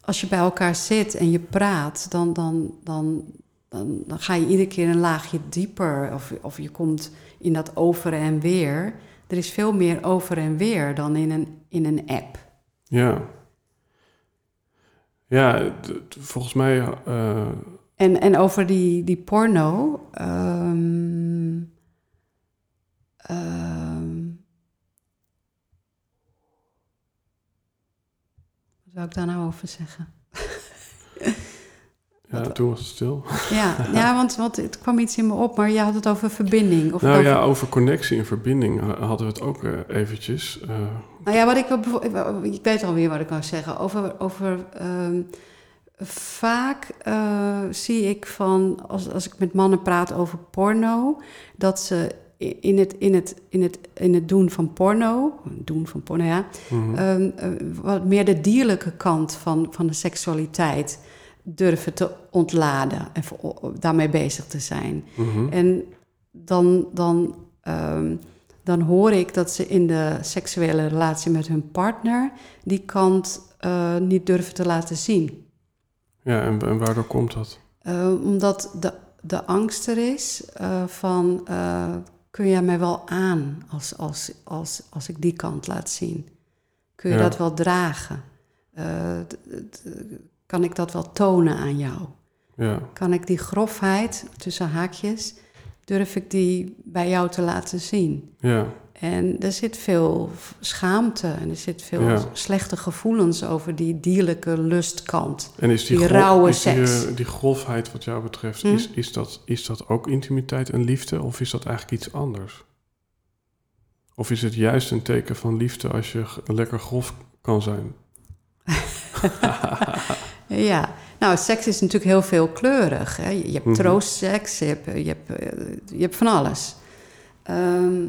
als je bij elkaar zit en je praat, dan, dan, dan, dan, dan ga je iedere keer een laagje dieper. Of, of je komt in dat over en weer. Er is veel meer over en weer dan in een, in een app. ja. Ja, volgens mij... eh, En, en over die, die porno. ehm, ehm, wat zou ik daar nou over zeggen? Ja, toen was het stil. Ja, ja want, want het kwam iets in me op, maar je had het over verbinding. Of nou over, ja, over connectie en verbinding ha- hadden we het ook eh, eventjes. eh, Nou ja, wat ik, ik, weet alweer wat ik wou zeggen. Over, over ehm, vaak eh, zie ik van, als, als ik met mannen praat over porno, dat ze in het, in het, in het, in het doen van porno, doen van porno, ja, mhm. ehm, eh, wat meer de dierlijke kant van, van de seksualiteit durven te ontladen en daarmee bezig te zijn. Mhm. En dan, dan, ehm, dan hoor ik dat ze in de seksuele relatie met hun partner die kant eh, niet durven te laten zien. Ja, en, en waardoor komt dat? Eh, omdat de, de angst er is eh, van kun jij mij wel aan als, als, als, als ik die kant laat zien? Kun je Ja. dat wel dragen? Kan ik dat wel tonen aan jou? Ja, Kan ik die grofheid, tussen haakjes, durf ik die bij jou te laten zien? ja, En er zit veel schaamte en er zit veel Ja. slechte gevoelens over die dierlijke lustkant. En is die, rauwe is die, seks. eh, die grofheid wat jou betreft, Hm? is, is, dat, is dat ook intimiteit en liefde of is dat eigenlijk iets anders? Of is het juist een teken van liefde als je lekker grof kan zijn? Ja, nou, seks is natuurlijk heel veelkleurig. Hè? Je hebt Mhm. troostseks, je hebt, je, hebt, eh, je hebt van alles. Ehm,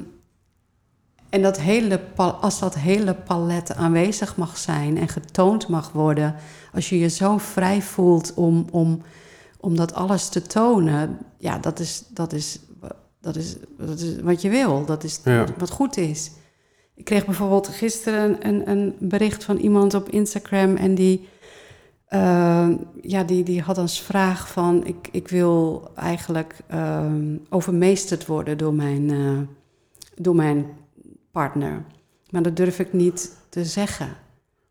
en dat hele, als dat hele palet aanwezig mag zijn en getoond mag worden, als je je zo vrij voelt om, om, om dat alles te tonen, ja, dat is, dat is, dat is, dat is wat je wil. Dat is Ja. wat goed is. Ik kreeg bijvoorbeeld gisteren een, een bericht van iemand op Instagram en die, eh, ja, die, die had als vraag van ik, ik wil eigenlijk ehm, overmeesterd worden door mijn, eh, door mijn partner. Maar dat durf ik niet te zeggen.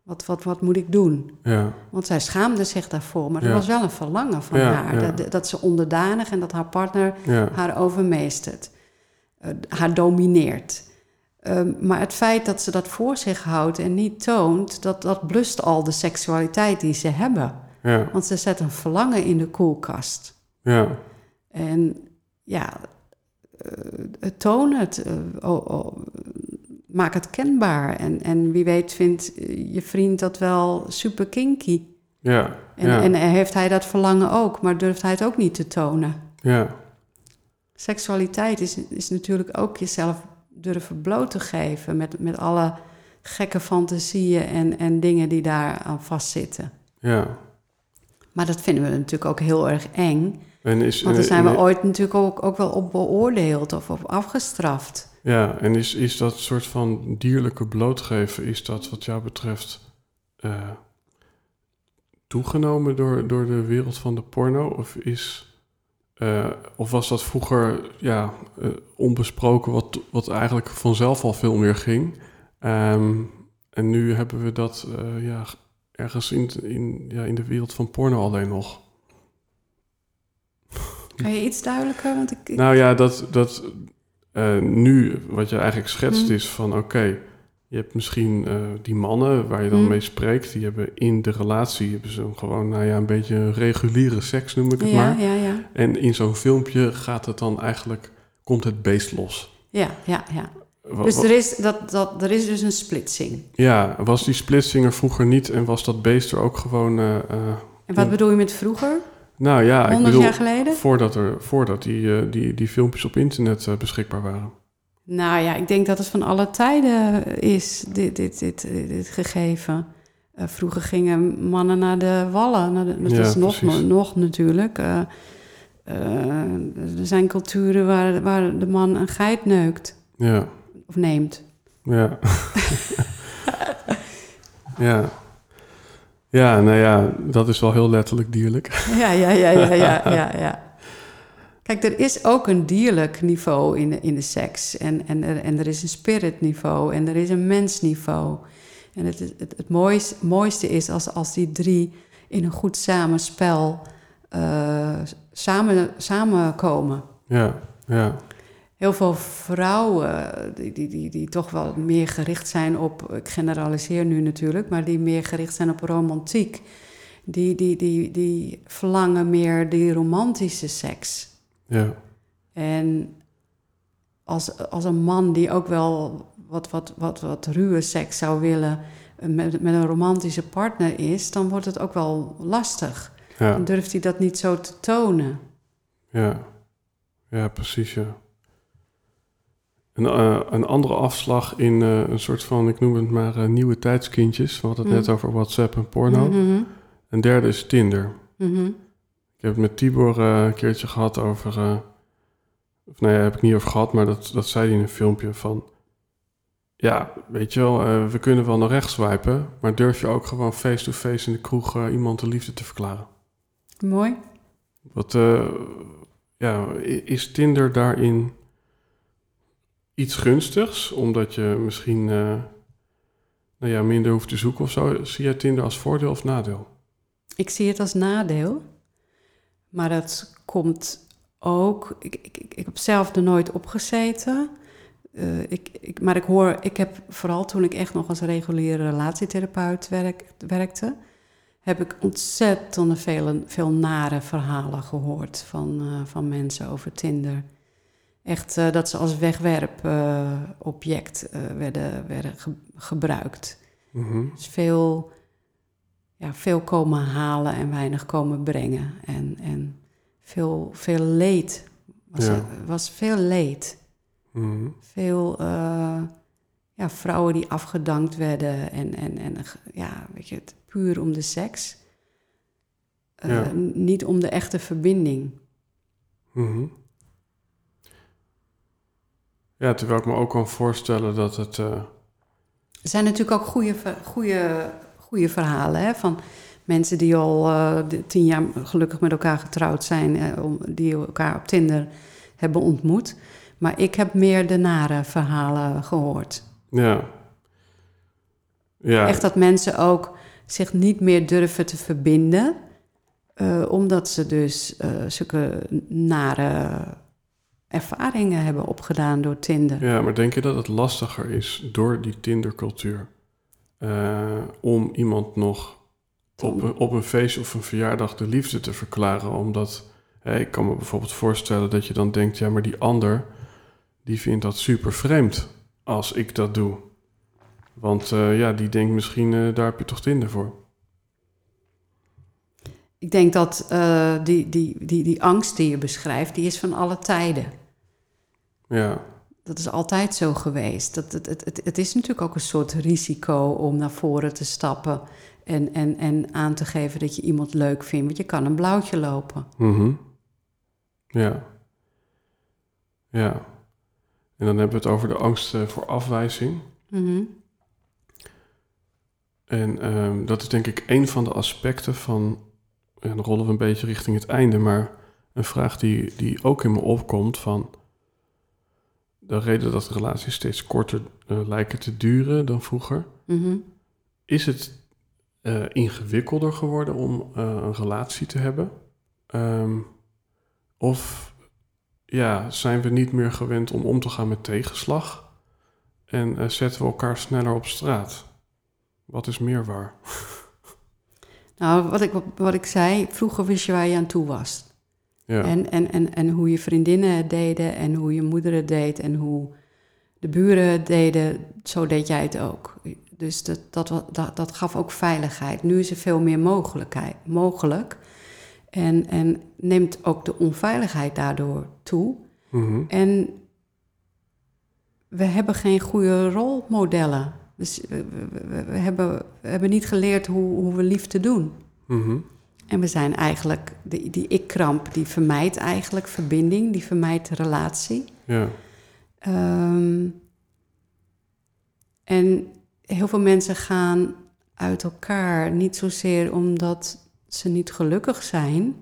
Wat, wat, wat moet ik doen? Ja, Want zij schaamde zich daarvoor, maar er Ja. was wel een verlangen van Ja, haar. Dat, dat ze onderdanig en dat haar partner haar overmeestert, eh, haar domineert. Ehm, maar het feit dat ze dat voor zich houdt en niet toont, dat, dat blust al de seksualiteit die ze hebben. ja, Want ze zet een verlangen in de koelkast. ja, En ja, eh, toon het, eh, oh, oh, maak het kenbaar. En, en wie weet vindt je vriend dat wel super kinky. ja, En, ja, en heeft hij dat verlangen ook, maar durft hij het ook niet te tonen. ja, Seksualiteit is, is natuurlijk ook jezelf durven bloot te geven met, met alle gekke fantasieën en, en dingen die daar aan vastzitten. ja. Maar dat vinden we natuurlijk ook heel erg eng. En is, Want daar zijn we ooit natuurlijk ook, ook wel op beoordeeld of op afgestraft. Ja, en is, is dat soort van dierlijke blootgeven, is dat wat jou betreft eh, toegenomen door, door de wereld van de porno? Of, is, eh, of was dat vroeger ja, eh, onbesproken, wat, wat eigenlijk vanzelf al veel meer ging? Ehm, en nu hebben we dat eh, ja, ergens in, in, ja, in de wereld van porno alleen nog. Kan je iets duidelijker? Want ik, ik- Nou ja, dat, dat nu wat je eigenlijk schetst Mhm. is van oké, je hebt misschien eh, die mannen waar je dan Mhm. mee spreekt, die hebben in de relatie hebben ze gewoon nou ja, een beetje reguliere seks noem ik het ja, maar. ja, ja, En in zo'n filmpje gaat het dan eigenlijk, komt het beest los. ja, ja, ja. Dus er is, dat, dat, er is dus een splitsing. Ja, was die splitsing er vroeger niet en was dat beest er ook gewoon... eh, eh, En wat bedoel je met vroeger? nou ja, ik 100 bedoel, jaar geleden? voordat, er, voordat die, die, die filmpjes op internet beschikbaar waren. Nou ja, ik denk dat het van alle tijden is, dit, dit, dit, dit gegeven. Eh, vroeger gingen mannen naar de wallen. Naar de, dat Ja, is nog, nog natuurlijk. Eh, eh, er zijn culturen waar, waar de man een geit neukt Ja, of neemt. ja. ja. Ja, nou ja, dat is wel heel letterlijk dierlijk. Ja, ja, ja, ja, ja, ja, ja. Kijk, er is ook een dierlijk niveau in de, in de seks. En, en, er, en er is een spirit niveau en er is een mensniveau. En het, het, het mooiste, mooiste is als, als die drie in een goed samenspel eh, samen, samenkomen. Ja, ja, Heel veel vrouwen die, die, die, die toch wel meer gericht zijn op, ik generaliseer nu natuurlijk, maar die meer gericht zijn op romantiek, die, die, die, die verlangen meer die romantische seks. Ja, En als, als een man die ook wel wat, wat, wat, wat ruwe seks zou willen eh, met, met een romantische partner is, dan wordt het ook wel lastig. ja, Dan durft hij dat niet zo te tonen. ja. Ja, precies, ja. Een, eh, een andere afslag in eh, een soort van, ik noem het maar, nieuwe tijdskindjes. We hadden het Mm. net over WhatsApp en porno. Mhm, Een derde is Tinder. mhm. Ik heb het met Tibor eh, een keertje gehad over. eh, of nou ja, heb ik niet over gehad, maar dat, dat zei hij in een filmpje van. Ja, weet je wel, eh, we kunnen wel naar rechts swipen, maar durf je ook gewoon face-to-face in de kroeg iemand de liefde te verklaren? Mooi. Wat, ja, is Tinder daarin iets gunstigs, omdat je misschien nou ja, minder hoeft te zoeken of zo? Zie jij Tinder als voordeel of nadeel? Ik zie het als nadeel. Maar dat komt ook. Ik, ik, ik, heb zelf er nooit op gezeten. Eh, ik, ik, maar ik hoor, ik heb vooral toen ik echt nog als reguliere relatietherapeut werk, werkte, heb ik ontzettend veel, veel nare verhalen gehoord van, eh, van mensen over Tinder. Echt eh, dat ze als wegwerpobject werden, werden ge- gebruikt. Mhm. Dus veel, ja, veel komen halen en weinig komen brengen. En, en veel, veel leed. Was, Ja. was veel leed. Mhm. Veel eh, ja, vrouwen die afgedankt werden. En, en, en ja, weet je, het, puur om de seks. Eh, Ja. Niet om de echte verbinding. Mhm. Ja, terwijl ik me ook kan voorstellen dat het... eh, Er zijn natuurlijk ook goede, goede, goede verhalen hè, van mensen die al eh, tien jaar gelukkig met elkaar getrouwd zijn, eh, die elkaar op Tinder hebben ontmoet. Maar ik heb meer de nare verhalen gehoord. ja. Ja, Echt dat mensen ook zich niet meer durven te verbinden, eh, omdat ze dus zulke nare ervaringen hebben opgedaan door Tinder. ja, maar denk je dat het lastiger is door die Tindercultuur... eh, om iemand nog op een, op een feest of een verjaardag de liefde te verklaren? Omdat, ik kan me bijvoorbeeld voorstellen dat je dan denkt... ja, maar die ander, die vindt dat super vreemd als ik dat doe. Want eh, ja, die denkt misschien, eh, daar heb je toch Tinder voor? Ik denk dat die, die, die, die angst die je beschrijft, die is van alle tijden. Ja, Dat is altijd zo geweest. Dat, het, het, het, het is natuurlijk ook een soort risico om naar voren te stappen en, en, en aan te geven dat je iemand leuk vindt. Want je kan een blauwtje lopen. Mhm. Ja. Ja. En dan hebben we het over de angst eh, voor afwijzing. Mhm. En ehm, dat is denk ik een van de aspecten van... En dan rollen we een beetje richting het einde, maar een vraag die, die ook in me opkomt van... De reden dat relaties steeds korter eh, lijken te duren dan vroeger... Mhm. Is het eh, ingewikkelder geworden om eh, een relatie te hebben? Ehm, Of ja, zijn we niet meer gewend om om te gaan met tegenslag? En zetten we elkaar sneller op straat? Wat is meer waar? Nou, wat ik, wat ik zei, vroeger wist je waar je aan toe was. Ja, En, en, en, en hoe je vriendinnen het deden en hoe je moeder het deed en hoe de buren het deden, zo deed jij het ook. Dus dat, dat, dat, dat gaf ook veiligheid. Nu is er veel meer mogelijkheid, mogelijk. En, en neemt ook de onveiligheid daardoor toe. Mhm. En we hebben geen goede rolmodellen. Dus we, we- hebben, we hebben niet geleerd hoe, hoe we liefde doen. Mhm. En we zijn eigenlijk, die, die ik-kramp, die vermijdt eigenlijk verbinding, die vermijdt relatie. ja, Ehm, en heel veel mensen gaan uit elkaar, niet zozeer omdat ze niet gelukkig zijn,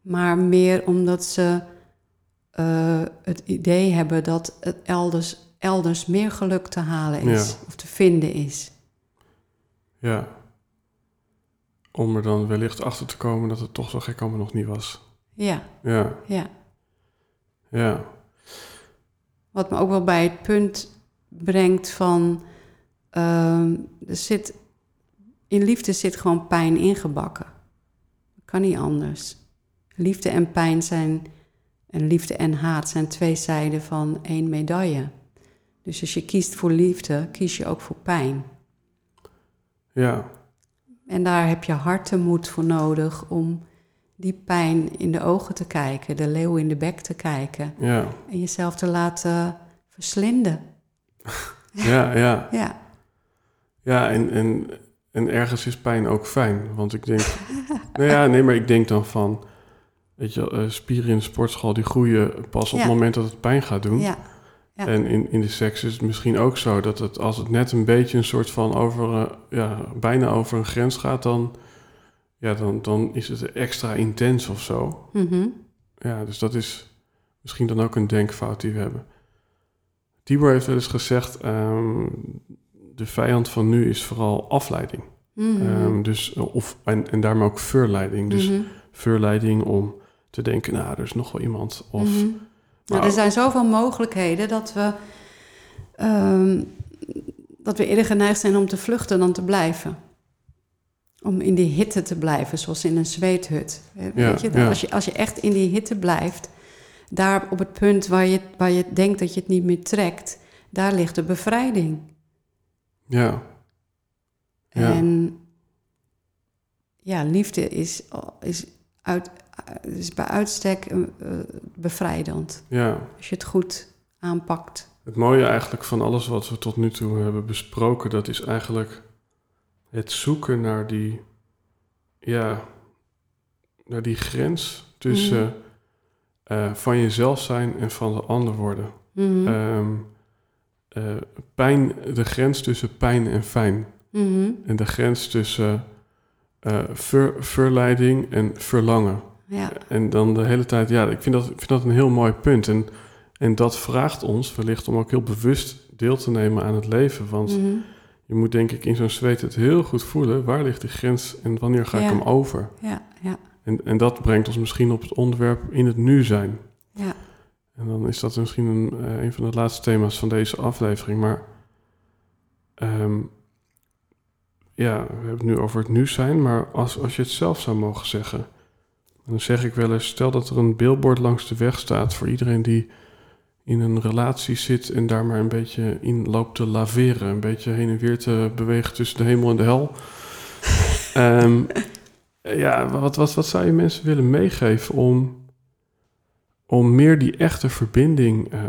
maar meer omdat ze eh, het idee hebben dat het elders, elders meer geluk te halen is Ja. of te vinden is. ja. Om er dan wellicht achter te komen dat het toch zo gek allemaal nog niet was. Ja, Ja, ja. ja, Wat me ook wel bij het punt brengt van... ehm, er zit, in liefde zit gewoon pijn ingebakken. Kan niet anders. Liefde en pijn zijn... En liefde en haat zijn twee zijden van één medaille. Dus als je kiest voor liefde, kies je ook voor pijn. ja, En daar heb je hartemoed voor nodig om die pijn in de ogen te kijken, de leeuw in de bek te kijken ja, en jezelf te laten verslinden. ja, ja. Ja, Ja, en, en, en ergens is pijn ook fijn. Want ik denk... nou ja, nee, maar ik denk dan van... Weet je, eh, spieren in de sportschool die groeien pas op Ja. het moment dat het pijn gaat doen. ja, ja. En in, in de seks is het misschien ook zo dat het, als het net een beetje een soort van over, eh, ja, bijna over een grens gaat, dan, ja, dan, dan is het extra intens of zo. Mhm. Ja, dus dat is misschien dan ook een denkfout die we hebben. Tibor heeft wel eens gezegd, ehm, de vijand van nu is vooral afleiding. Mhm. Ehm, dus, of, en, en daarmee ook verleiding. Dus Mhm. verleiding om te denken, nou, er is nog wel iemand. Of. Nou, Maar- er zijn zoveel mogelijkheden dat we, ehm, dat we eerder geneigd zijn om te vluchten dan te blijven. Om in die hitte te blijven, zoals in een zweethut. Weet je, ja. als, je, als je echt in die hitte blijft, daar op het punt waar je, waar je denkt dat je het niet meer trekt, daar ligt de bevrijding. ja, Ja. En ja, liefde is, is, uit, is bij uitstek eh, eh, bevrijdend. ja. Als je het goed aanpakt. Het mooie eigenlijk van alles wat we tot nu toe hebben besproken, dat is eigenlijk het zoeken naar die, ja, naar die grens tussen Mhm. eh, van jezelf zijn en van de ander worden. Mhm. Ehm, eh, pijn, de grens tussen pijn en fijn. Mhm. En de grens tussen eh, ver- verleiding en verlangen. Ja, En dan de hele tijd, ja, ik vind dat, ik vind dat een heel mooi punt. En, en dat vraagt ons wellicht om ook heel bewust deel te nemen aan het leven. Want Mhm. je moet denk ik in zo'n zweet het heel goed voelen. Waar ligt die grens en wanneer ga ik hem over? ja, ja, En, en dat brengt ons misschien op het onderwerp in het nu zijn. ja. En dan is dat misschien een, eh, een van de laatste thema's van deze aflevering. Maar ehm, ja, we hebben het nu over het nu zijn. Maar als, als je het zelf zou mogen zeggen, dan zeg ik wel eens: stel dat er een billboard langs de weg staat voor iedereen die in een relatie zit en daar maar een beetje in loopt te laveren. Een beetje heen en weer te bewegen tussen de hemel en de hel. Ehm, ja, wat, wat, wat zou je mensen willen meegeven om om meer die echte verbinding eh,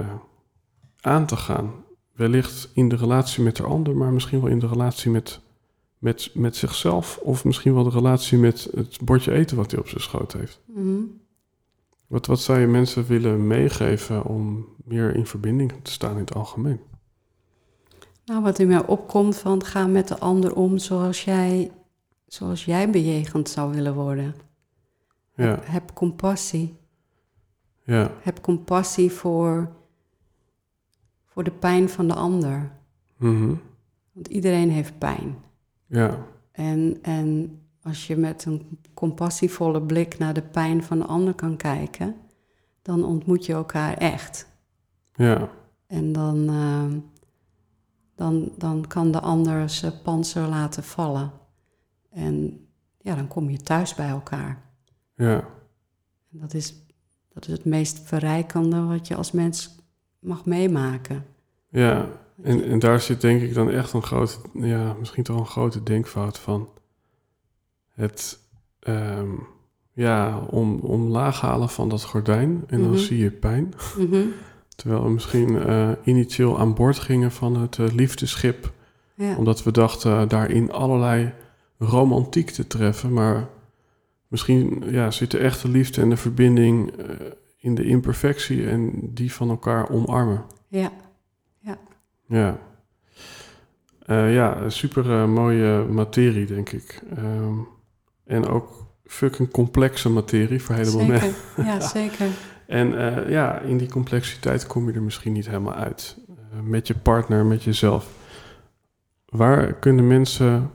aan te gaan. Wellicht in de relatie met de ander, maar misschien wel in de relatie met, met, met zichzelf. Of misschien wel de relatie met het bordje eten wat hij op zijn schoot heeft. Mhm. Wat, wat zou je mensen willen meegeven om meer in verbinding te staan in het algemeen? Nou, wat in mij opkomt van ga met de ander om zoals jij, zoals jij bejegend zou willen worden. Ja, Heb, heb compassie. ja, Heb compassie voor, voor de pijn van de ander. mhm, Want iedereen heeft pijn. Ja, En, en als je met een compassievolle blik naar de pijn van de ander kan kijken, dan ontmoet je elkaar echt. Ja, En dan, ehm, dan, dan kan de ander zijn panzer laten vallen. En ja, dan kom je thuis bij elkaar. ja, En dat is, dat is het meest verrijkende wat je als mens mag meemaken. ja. En, en daar zit denk ik dan echt een grote, ja, misschien toch een grote denkfout van het, ehm, ja, om, omlaag halen van dat gordijn en dan Mhm. zie je pijn. Mhm. Terwijl we misschien eh, initieel aan boord gingen van het eh, liefdeschip, Ja. omdat we dachten eh, daarin allerlei romantiek te treffen, maar misschien ja, zit de echte liefde en de verbinding in de imperfectie en die van elkaar omarmen. ja. Ja. Eh, ja, super eh, mooie materie, denk ik. Ehm, en ook fucking complexe materie voor een heleboel mensen. Ja, zeker. En eh, ja, in die complexiteit kom je er misschien niet helemaal uit. Met je partner, met jezelf. Waar kunnen mensen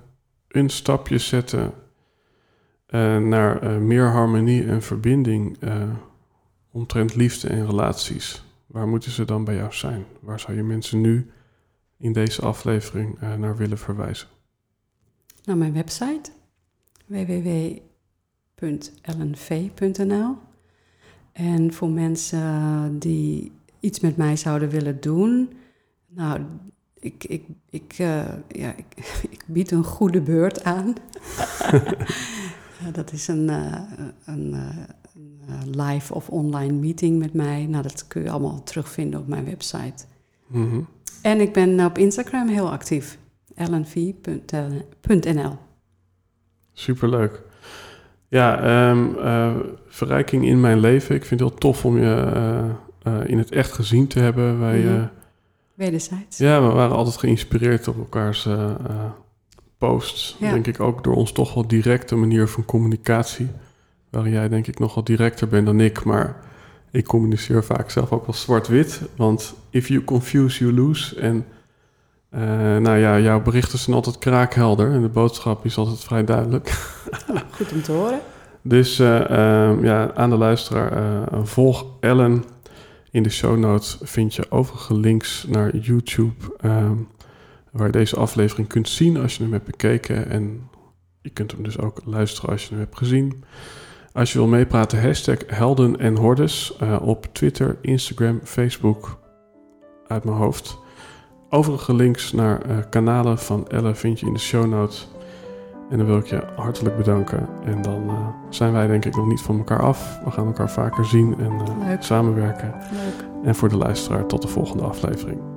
een stapje zetten naar meer harmonie en verbinding omtrent liefde en relaties? Waar moeten ze dan bij jou zijn? Waar zou je mensen nu in deze aflevering eh, naar willen verwijzen? Naar mijn website www.lnv.nl. En voor mensen die iets met mij zouden willen doen, nou, ik, ik, ik, eh, ja, ik, ik bied een goede beurt aan. Eh, dat is een, eh, een, eh, een eh, live of online meeting met mij. Nou, dat kun je allemaal terugvinden op mijn website. Mhm. En ik ben op Instagram heel actief. lnv.nl Superleuk. Ja, ehm, eh, verrijking in mijn leven. Ik vind het heel tof om je eh, eh, in het echt gezien te hebben. Wij, Mhm. Wederzijds. ja, we waren altijd geïnspireerd op elkaars posts. Ja. Denk ik ook door ons toch wel directe manier van communicatie. Waarin jij denk ik nog wel directer bent dan ik. Maar ik communiceer vaak zelf ook wel zwart-wit. Want if you confuse, you lose. En eh, nou ja, jouw berichten zijn altijd kraakhelder. En de boodschap is altijd vrij duidelijk. Goed om te horen. Dus eh, ehm, ja, aan de luisteraar, eh, volg Ellen. In de show notes vind je overige links naar YouTube, ehm, waar je deze aflevering kunt zien als je hem hebt bekeken. En je kunt hem dus ook luisteren als je hem hebt gezien. Als je wil meepraten, hashtag Helden en Hordes eh, op Twitter, Instagram, Facebook, uit mijn hoofd. Overige links naar eh, kanalen van Elle vind je in de show notes. En dan wil ik je hartelijk bedanken. En dan eh, zijn wij denk ik nog niet van elkaar af. We gaan elkaar vaker zien en samenwerken. Leuk. En voor de luisteraar tot de volgende aflevering.